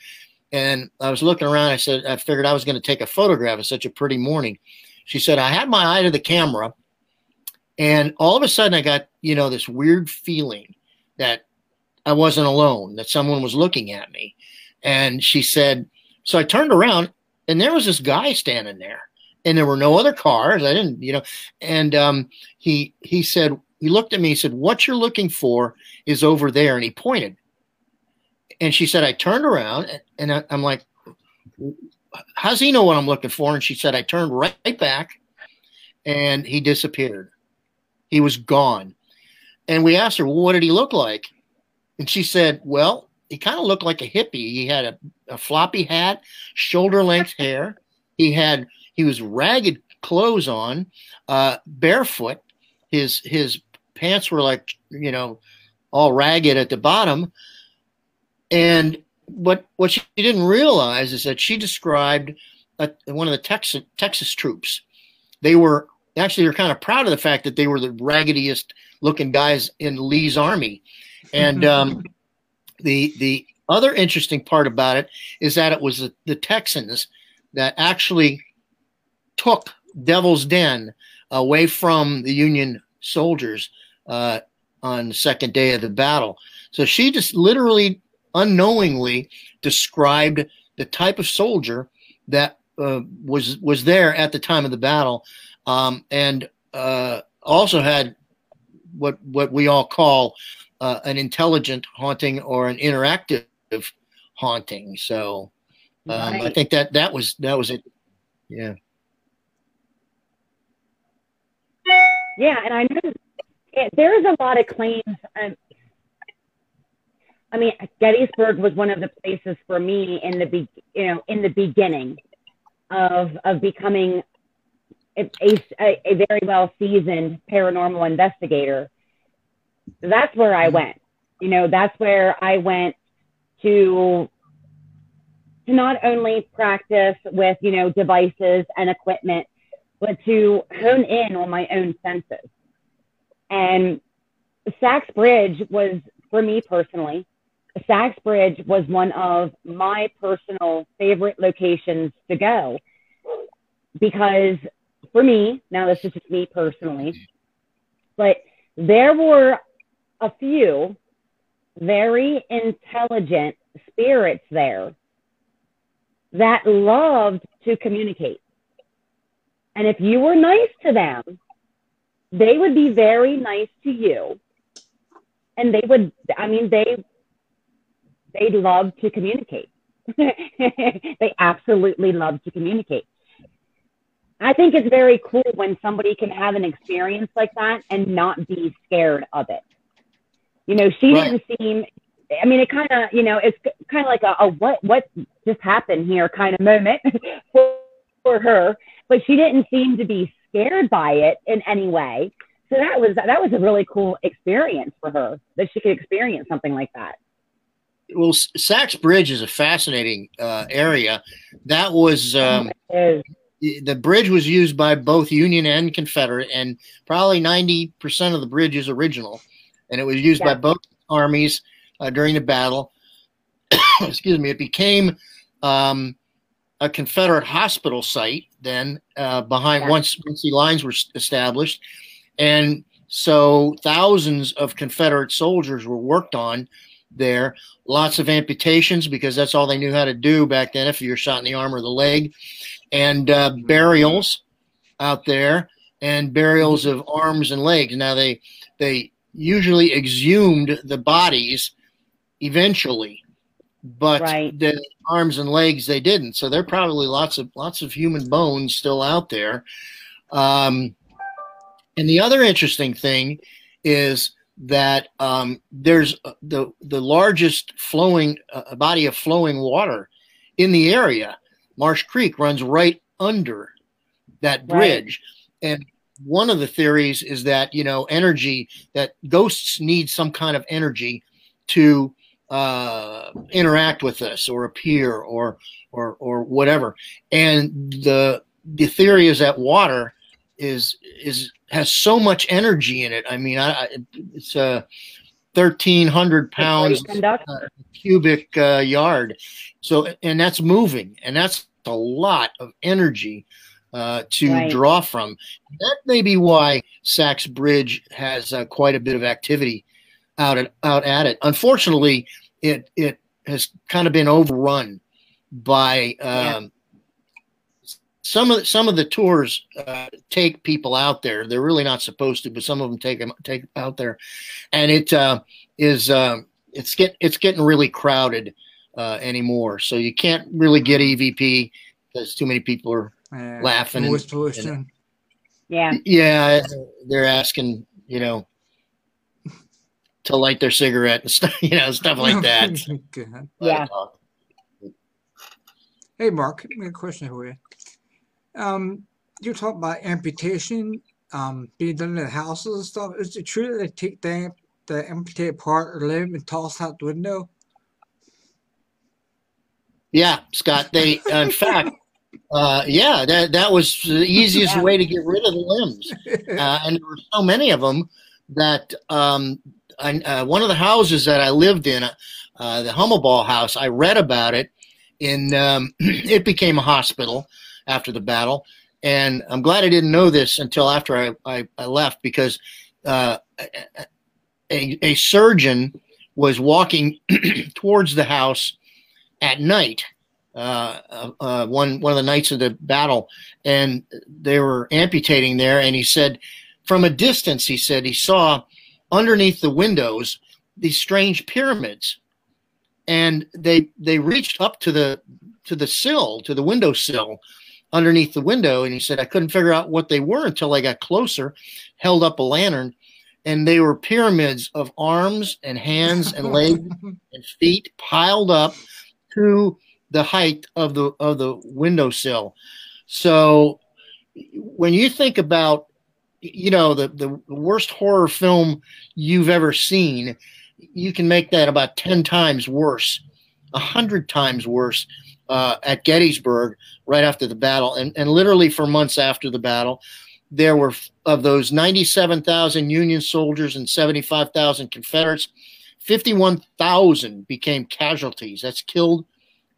And I was looking around. I said, I figured I was going to take a photograph of such a pretty morning. She said, I had my eye to the camera. And all of a sudden, I got, you know, this weird feeling that I wasn't alone, that someone was looking at me. And she said, so I turned around and there was this guy standing there and there were no other cars. I didn't, you know, and um, he, he said, he looked at me, he said, what you're looking for is over there. And he pointed. And she said, I turned around and I, I'm like, how's he know what I'm looking for? And she said, I turned right back and he disappeared. He was gone. And we asked her, well, what did he look like? And she said, well, he kind of looked like a hippie. He had a, a floppy hat, shoulder length hair. He had, he was ragged clothes on, uh, barefoot. His, his pants were like, you know, all ragged at the bottom. And what, what she didn't realize is that she described a, one of the Texas, Texas troops. They were actually they're kind of proud of the fact that they were the raggediest looking guys in Lee's army. And um, the the other interesting part about it is that it was the, the Texans that actually took Devil's Den away from the Union soldiers uh, on the second day of the battle. So she just literally, unknowingly, described the type of soldier that uh, was was there at the time of the battle um, and uh, also had what what we all call uh, an intelligent haunting or an interactive haunting. So um, right. I think that that was that was it. Yeah. Yeah, and I know it, there's a lot of claims. Um, I mean, Gettysburg was one of the places for me in the be, you know in the beginning of of becoming a, a, a very well seasoned paranormal investigator, that's where I went. You know, that's where I went to to not only practice with you know devices and equipment, but to hone in on my own senses. And Sachs Bridge was for me personally. Sachs Bridge was one of my personal favorite locations to go because for me, now this is just me personally, but there were a few very intelligent spirits there that loved to communicate. And if you were nice to them, they would be very nice to you. And they would, I mean, they—they'd love to communicate. they absolutely love to communicate. I think it's very cool when somebody can have an experience like that and not be scared of it. You know, she right. didn't seem. I mean, it kind of, you know, it's kind of like a, a, what what just happened here kind of moment for, for her, but she didn't seem to be scared by it in any way. So that was that was a really cool experience for her that she could experience something like that. Well, Sachs Bridge is a fascinating uh, area. That was um, the bridge was used by both Union and Confederate, and probably 90% of the bridge is original. And it was used yeah. by both armies uh, during the battle. Excuse me. It became um, a Confederate hospital site then uh, behind yeah. once, once the lines were established. And so thousands of Confederate soldiers were worked on there. Lots of amputations because that's all they knew how to do back then if you were shot in the arm or the leg and uh, burials out there and burials of arms and legs. Now they they usually exhumed the bodies eventually, but right. the arms and legs they didn't. So there are probably lots of lots of human bones still out there. Um, and the other interesting thing is that um, there's the the largest flowing uh, body of flowing water in the area Marsh Creek runs right under that bridge. Right. And one of the theories is that, you know, energy, that ghosts need some kind of energy to uh, interact with us or appear or or or whatever. And the the theory is that water is is has so much energy in it. I mean, I, I it's a thirteen hundred pounds uh, cubic uh, yard. So and that's moving, and that's a lot of energy uh, to right. draw from. That may be why Sachs Bridge has uh, quite a bit of activity out at out at it. Unfortunately, it it has kind of been overrun by um, yeah. some of the, some of the tours uh, take people out there. They're really not supposed to, but some of them take them take out there, and it uh, is um, it's get it's getting really crowded uh, anymore. So you can't really get EVP because too many people are uh, laughing. Noise and, pollution. And, yeah. Yeah, they're asking, you know, to light their cigarette and stuff, you know, stuff like that. yeah. Hey, Mark, I got a question for you. Um, you talk about amputation um, being done in the houses and stuff. Is it true that they take the, the amputated part or limb and toss out the window? Yeah, Scott. They, in fact, uh, yeah, that that was the easiest yeah. way to get rid of the limbs, uh, and there were so many of them that um, Uh, one of the houses that I lived in, uh, the Hummelbaugh house, I read about it. In um, it became a hospital after the battle, and I'm glad I didn't know this until after I, I, I left because uh, a, a surgeon was walking towards the house at night uh, uh, uh, one one of the nights of the battle, and they were amputating there. And he said, from a distance, he said he saw underneath the windows these strange pyramids, and they they reached up to the to the sill to the window sill underneath the window, and he said I couldn't figure out what they were until I got closer, held up a lantern, and they were pyramids of arms and hands and legs and feet piled up to the height of the of the windowsill. So when you think about you know the the worst horror film you've ever seen, you can make that about ten times worse, a hundred times worse. Uh, at Gettysburg, right after the battle, and, and literally for months after the battle, there were of those 97,000 Union soldiers and 75,000 Confederates, 51,000 became casualties. That's killed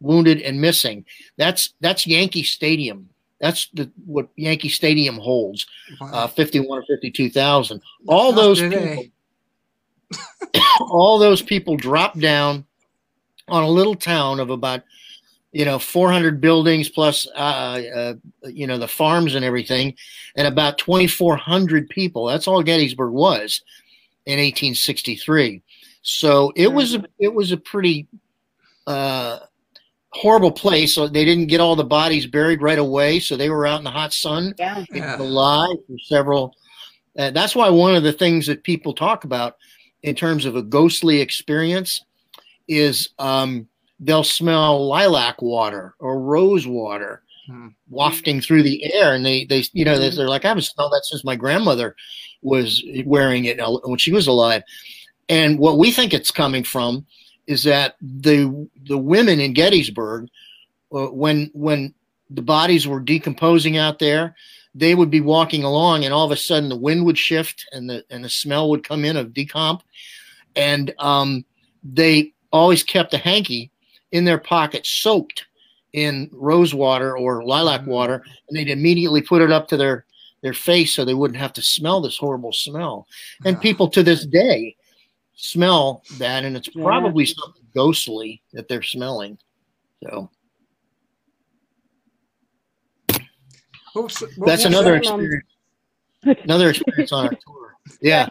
wounded, and missing. That's that's Yankee Stadium. That's the, what Yankee Stadium holds, wow. uh, fifty-one or fifty-two thousand. All those people, all those people dropped down on a little town of about you know 400 buildings plus uh, uh, you know the farms and everything and about 2400 people that's all gettysburg was in 1863 so it was a it was a pretty uh, horrible place. So they didn't get all the bodies buried right away. So they were out in the hot sun, yeah. yeah. alive for several. Uh, that's why one of the things that people talk about in terms of a ghostly experience is um, they'll smell lilac water or rose water hmm. wafting through the air, and they they you know hmm. they're like I haven't smelled that since my grandmother was wearing it when she was alive. And what we think it's coming from is that the the women in Gettysburg, uh, when when the bodies were decomposing out there, they would be walking along, and all of a sudden the wind would shift, and the and the smell would come in of decomp, and um, they always kept a hanky in their pocket, soaked in rose water or lilac mm-hmm. water, and they'd immediately put it up to their their face so they wouldn't have to smell this horrible smell. And people to this day smell that, and it's probably yeah. something ghostly that they're smelling. So that's another experience. Another experience on our tour. Yeah,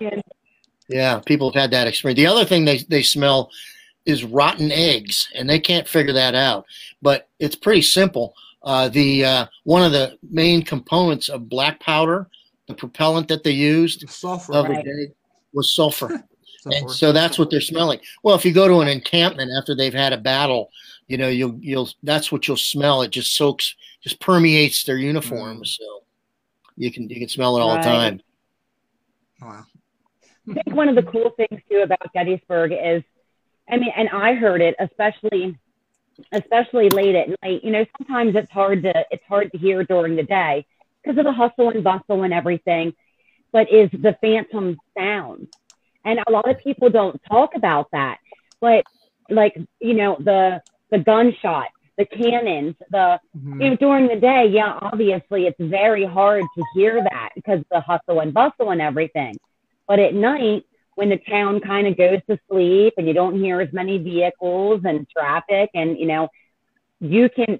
yeah. People have had that experience. The other thing they they smell is rotten eggs, and they can't figure that out. But it's pretty simple. Uh, the uh, one of the main components of black powder, the propellant that they used, sulfur, right. was sulfur. And so that's what they're smelling. Well, if you go to an encampment after they've had a battle, you know, you'll you'll that's what you'll smell. It just soaks, just permeates their uniforms. Mm. So you can you can smell it all right. the time. Wow. I think one of the cool things too about Gettysburg is I mean, and I heard it, especially especially late at night. You know, sometimes it's hard to it's hard to hear during the day because of the hustle and bustle and everything. But is the phantom sound, and a lot of people don't talk about that. But like you know, the the gunshot, the cannons, the Mhm. you know during the day, yeah, obviously it's very hard to hear that because the hustle and bustle and everything. But at night, when the town kind of goes to sleep and you don't hear as many vehicles and traffic and you know you can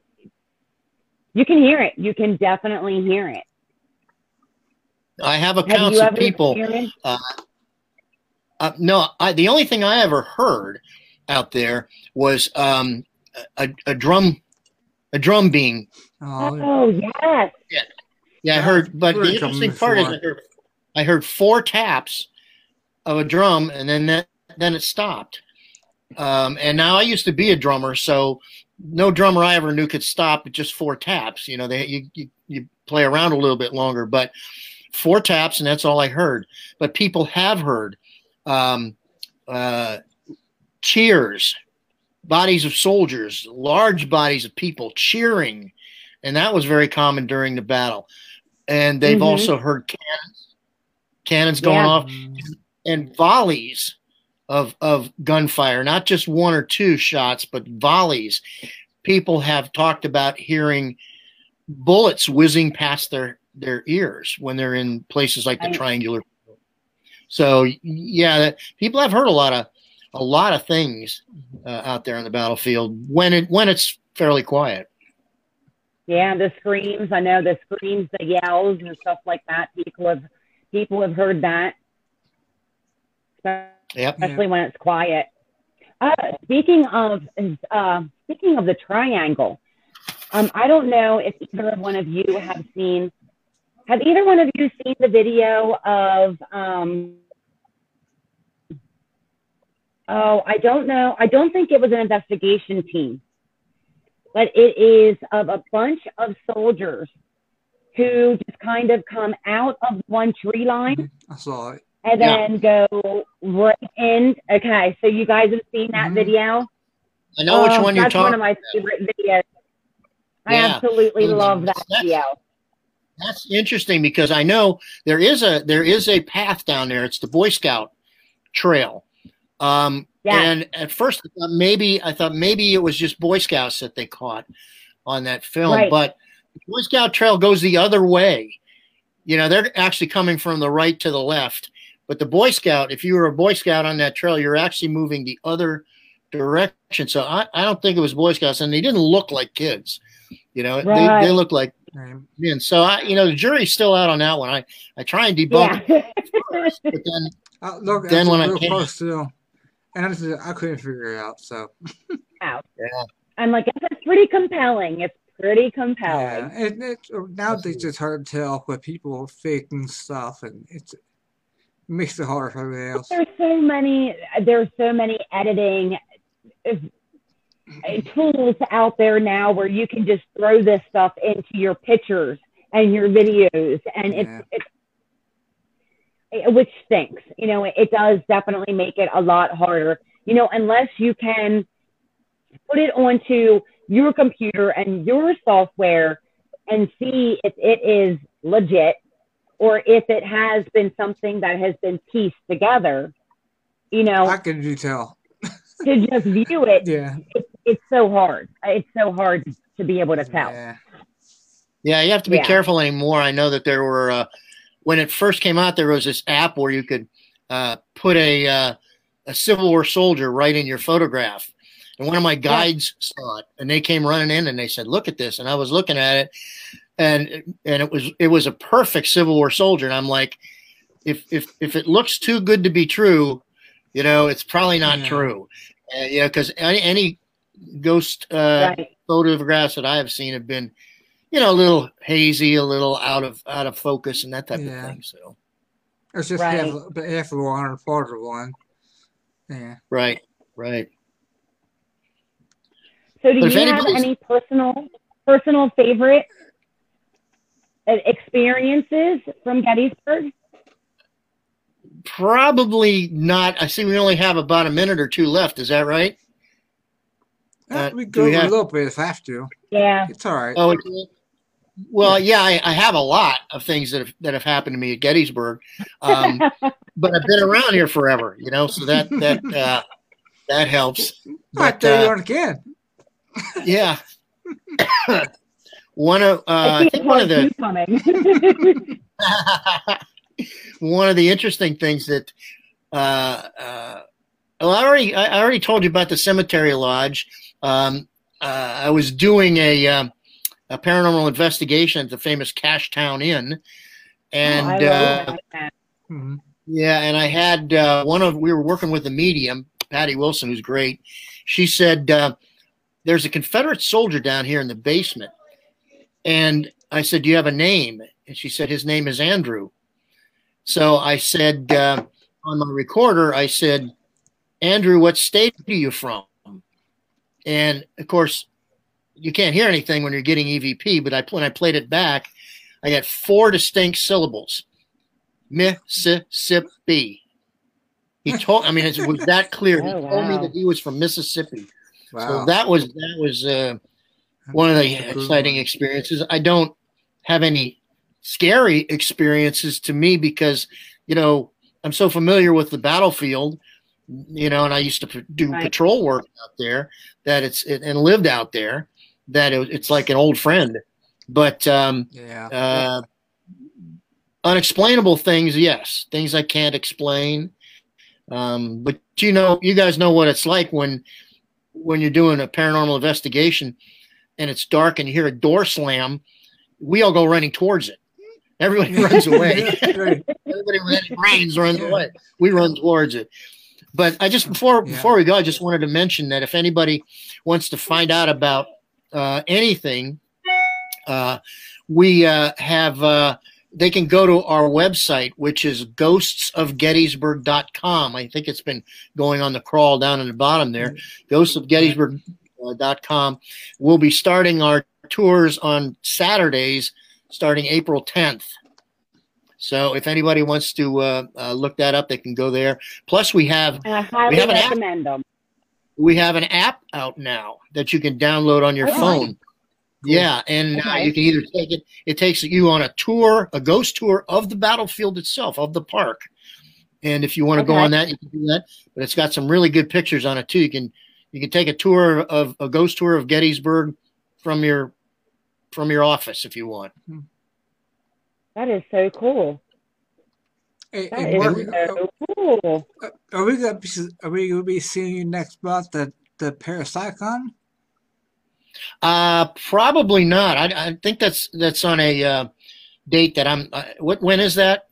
you can hear it you can definitely hear it I have have accounts you of people. experienced Uh, no, I, the only thing I ever heard out there was um, a, a drum, a drum being. Oh, oh yes Yeah, I heard. But the interesting part is, I heard, I heard four taps of a drum, and then that, then it stopped. Um, and now I used to be a drummer, so no drummer I ever knew could stop at just four taps. You know, they you, you you play around a little bit longer, but four taps, and that's all I heard. But people have heard um, uh, cheers, bodies of soldiers, large bodies of people cheering, and that was very common during the battle. And they've Mhm. also heard cannons, cannons going Yeah. off, and volleys of of gunfire, not just one or two shots, but volleys. People have talked about hearing bullets whizzing past their their ears when they're in places like the triangular. So yeah, that, people have heard a lot of a lot of things uh, out there on the battlefield when it when it's fairly quiet. yeah the screams i know the screams the yells and stuff like that people have people have heard that Yep. especially when it's quiet uh, speaking of uh, speaking of the triangle um, i don't know if either one of you have seen have either one of you seen the video of um, oh i don't know i don't think it was an investigation team but it is of a bunch of soldiers who just kind of come out of one tree line I saw it. and Yeah. then go right in. Okay, so you guys have seen that Mhm. video? I know which Oh, one you're talking. That's one of my favorite videos. I Yeah. absolutely Mhm. love that That's- video. That's interesting because I know there is a there is a path down there. It's the Boy Scout Trail. Um, Yeah. And at first, I thought maybe I thought maybe it was just Boy Scouts that they caught on that film, Right. but the Boy Scout Trail goes the other way. You know, they're actually coming from the right to the left. But the Boy Scout, if you were a Boy Scout on that trail, you're actually moving the other direction. So I, I don't think it was Boy Scouts, and they didn't look like kids. You know, Right. they, they look like Um, men. So I, you know, the jury's still out on that one. I, I try and debunk Yeah. it first, but then I, look, Then then when I real came- close too, and I, just- I couldn't figure it out. So Wow. Yeah. I'm like, it's pretty compelling. It's pretty yeah, compelling. it, it, nowadays it's hard to tell with people are faking stuff, and it's, it makes it hard for everybody else. There's so many. There's so many editing uh, tools out there now where you can just throw this stuff into your pictures and your videos, and it's Yeah. it's it- which stinks. You know, it, it does definitely make it a lot harder. You know, unless you can put it onto your computer and your software and see if it is legit or if it has been something that has been pieced together. You know, how can you tell. to just view it, Yeah, it's, it's so hard. It's so hard to be able to tell. yeah, Yeah, you have to be Yeah. careful anymore. I know that there were uh, when it first came out, there was this app where you could uh, put a uh, a Civil War soldier right in your photograph. And one of my guides saw it, and they came running in and they said, "Look at this!" And I was looking at it, and and it was it was a perfect Civil War soldier. And I'm like, if if if it looks too good to be true, you know, it's probably not Yeah. true. Uh, yeah, because any any ghost uh, right. photographs that I have seen have been, you know, a little hazy, a little out of out of focus, and that type Yeah. of thing. So, it's just Right. half, but half of one or part of one. Yeah, right, right. So, do But you have anybody's- any personal personal favorite uh, experiences from Gettysburg? probably not. I see we only have about a minute or two left. Is that right? Uh, we do go we a have- little bit if I have to. Yeah. It's all right. Oh, it's- well, yeah, I, I have a lot of things that have, that have happened to me at Gettysburg, um, but I've been around here forever, you know, so that that uh, that helps. I But, tell you uh, again. yeah, one of uh, I see think one of the one of the interesting things that uh, uh, well, I already I already told you about the cemetery lodge. Um, uh, I was doing a um, a paranormal investigation at the famous Cashtown Inn, and Oh, uh, love that. Mhm. yeah, and I had uh, one of we were working with a medium, Patty Wilson, who's great. She said, uh, "There's a Confederate soldier down here in the basement," and I said, "Do you have a name?" And she said, "His name is Andrew." So I said uh, on my recorder, I said, "Andrew, what state are you from?" And of course, you can't hear anything when you're getting EVP. But I when I played it back, I got four distinct syllables. Mississippi. He told. I mean, it was that clear. He Oh, told me that he was from Mississippi. Wow. So that was that was uh, one of the That's a good exciting experiences. I don't have any scary experiences to me because you know I'm so familiar with the battlefield, you know, and I used to do Right. patrol work out there that it's it, and lived out there that it, it's like an old friend. But um, yeah. uh, unexplainable things, yes, things I can't explain. Um, but you know, you guys know what it's like when when you're doing a paranormal investigation and it's dark and you hear a door slam. We all go running towards it. Everybody runs away. Everybody when it rains runs away. We run towards it. But I just before Yeah. before we go, I just wanted to mention that if anybody wants to find out about uh, anything, uh, we uh, have uh, they can go to our website, which is ghostsofgettysburg.com. I think it's been going on the crawl down in the bottom there. Ghostsofgettysburg.com. We'll be starting our tours on Saturdays starting April 10th. So if anybody wants to uh, uh, look that up, they can go there. Plus, we have And I highly have an app. them. we have an app out now that you can download on your Oh, phone. Yeah, and uh, you can either take it. It takes you on a tour, a ghost tour of the battlefield itself, of the park. And if you want to go on that, you can do that. But it's got some really good pictures on it too. You can you can take a tour of a ghost tour of Gettysburg from your from your office if you want. That is so cool. Hey, That hey, is Mark, so cool. uh, are we gonna be are we gonna be seeing you next month at the Parapsychon? Uh probably not. I, I think that's that's on a uh, date that I'm. Uh, what when is that?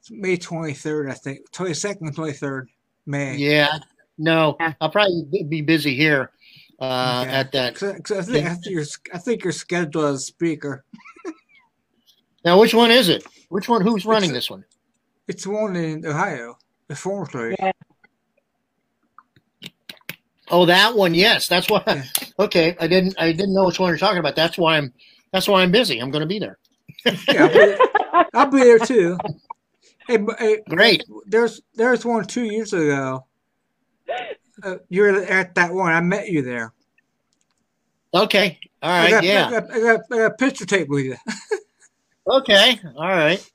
It's May twenty third, I think. Twenty second, twenty third May. Yeah, no, I'll probably be busy here uh, Okay. at that. Cause, 'cause I think I think you're I think you're scheduled as a speaker. Now, which one is it? Which one? Who's running It's- this one? It's the one in Ohio, the formatory. Yeah. Oh, that one. Yes, that's why. Yeah. Okay, I didn't. I didn't know which one you're talking about. That's why I'm. That's why I'm busy. I'm going to be there. Yeah, I'll be, I'll be there too. Hey, hey, Great. there's there's one two years ago. Uh, you were at that one. I met you there. Okay. All right. I got, yeah. I got, I got, I got picture tape with you. Okay. All right.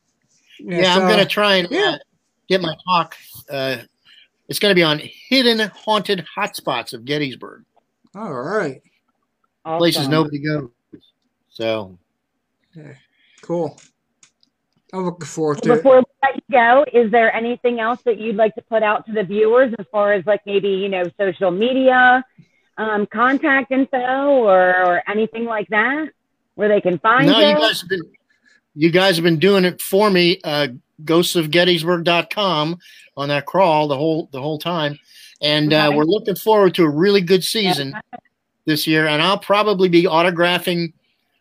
Yeah, I'm so- going to try and uh, get my talk. Uh, it's going to be on hidden haunted hotspots of Gettysburg, All right. places nobody goes. So Okay. Cool. I'm looking forward Well, to it. Before we let you go, is there anything else that you'd like to put out to the viewers as far as like maybe, you know, social media, um, contact info or, or anything like that where they can find no, you? you guys have been you guys have been doing it for me. Uh, ghostsofgettysburg.com on that crawl the whole the whole time, and uh, we're looking forward to a really good season this year. And I'll probably be autographing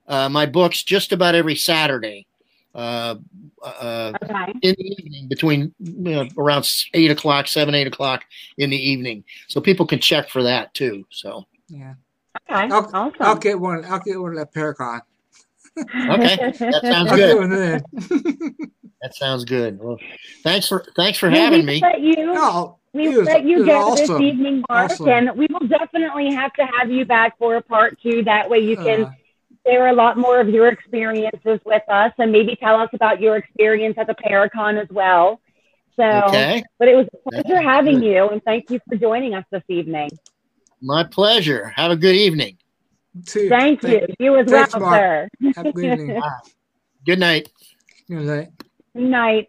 uh, my books just about every Saturday. Uh, uh, okay. in the evening between you know, around eight o'clock, seven, eight o'clock in the evening, so people can check for that too. So Yeah. Okay. I'll, awesome. I'll get one. I'll get one at Paracon. Okay, that sounds good. get one then. That sounds good. Well, thanks for thanks for We- having we me. Let you, No, we it was- let you was go this evening, Mark, Awesome. and we will definitely have to have you back for a part two. That way you can Uh, share a lot more of your experiences with us and maybe tell us about your experience at the Paracon as well. So, Okay, but it was a pleasure That's having good. you, and thank you for joining us this evening. my pleasure. Have a good evening. Too. Thank you. You as thanks, well, Mark. sir. Have a good evening. Good night. Good night. Good night.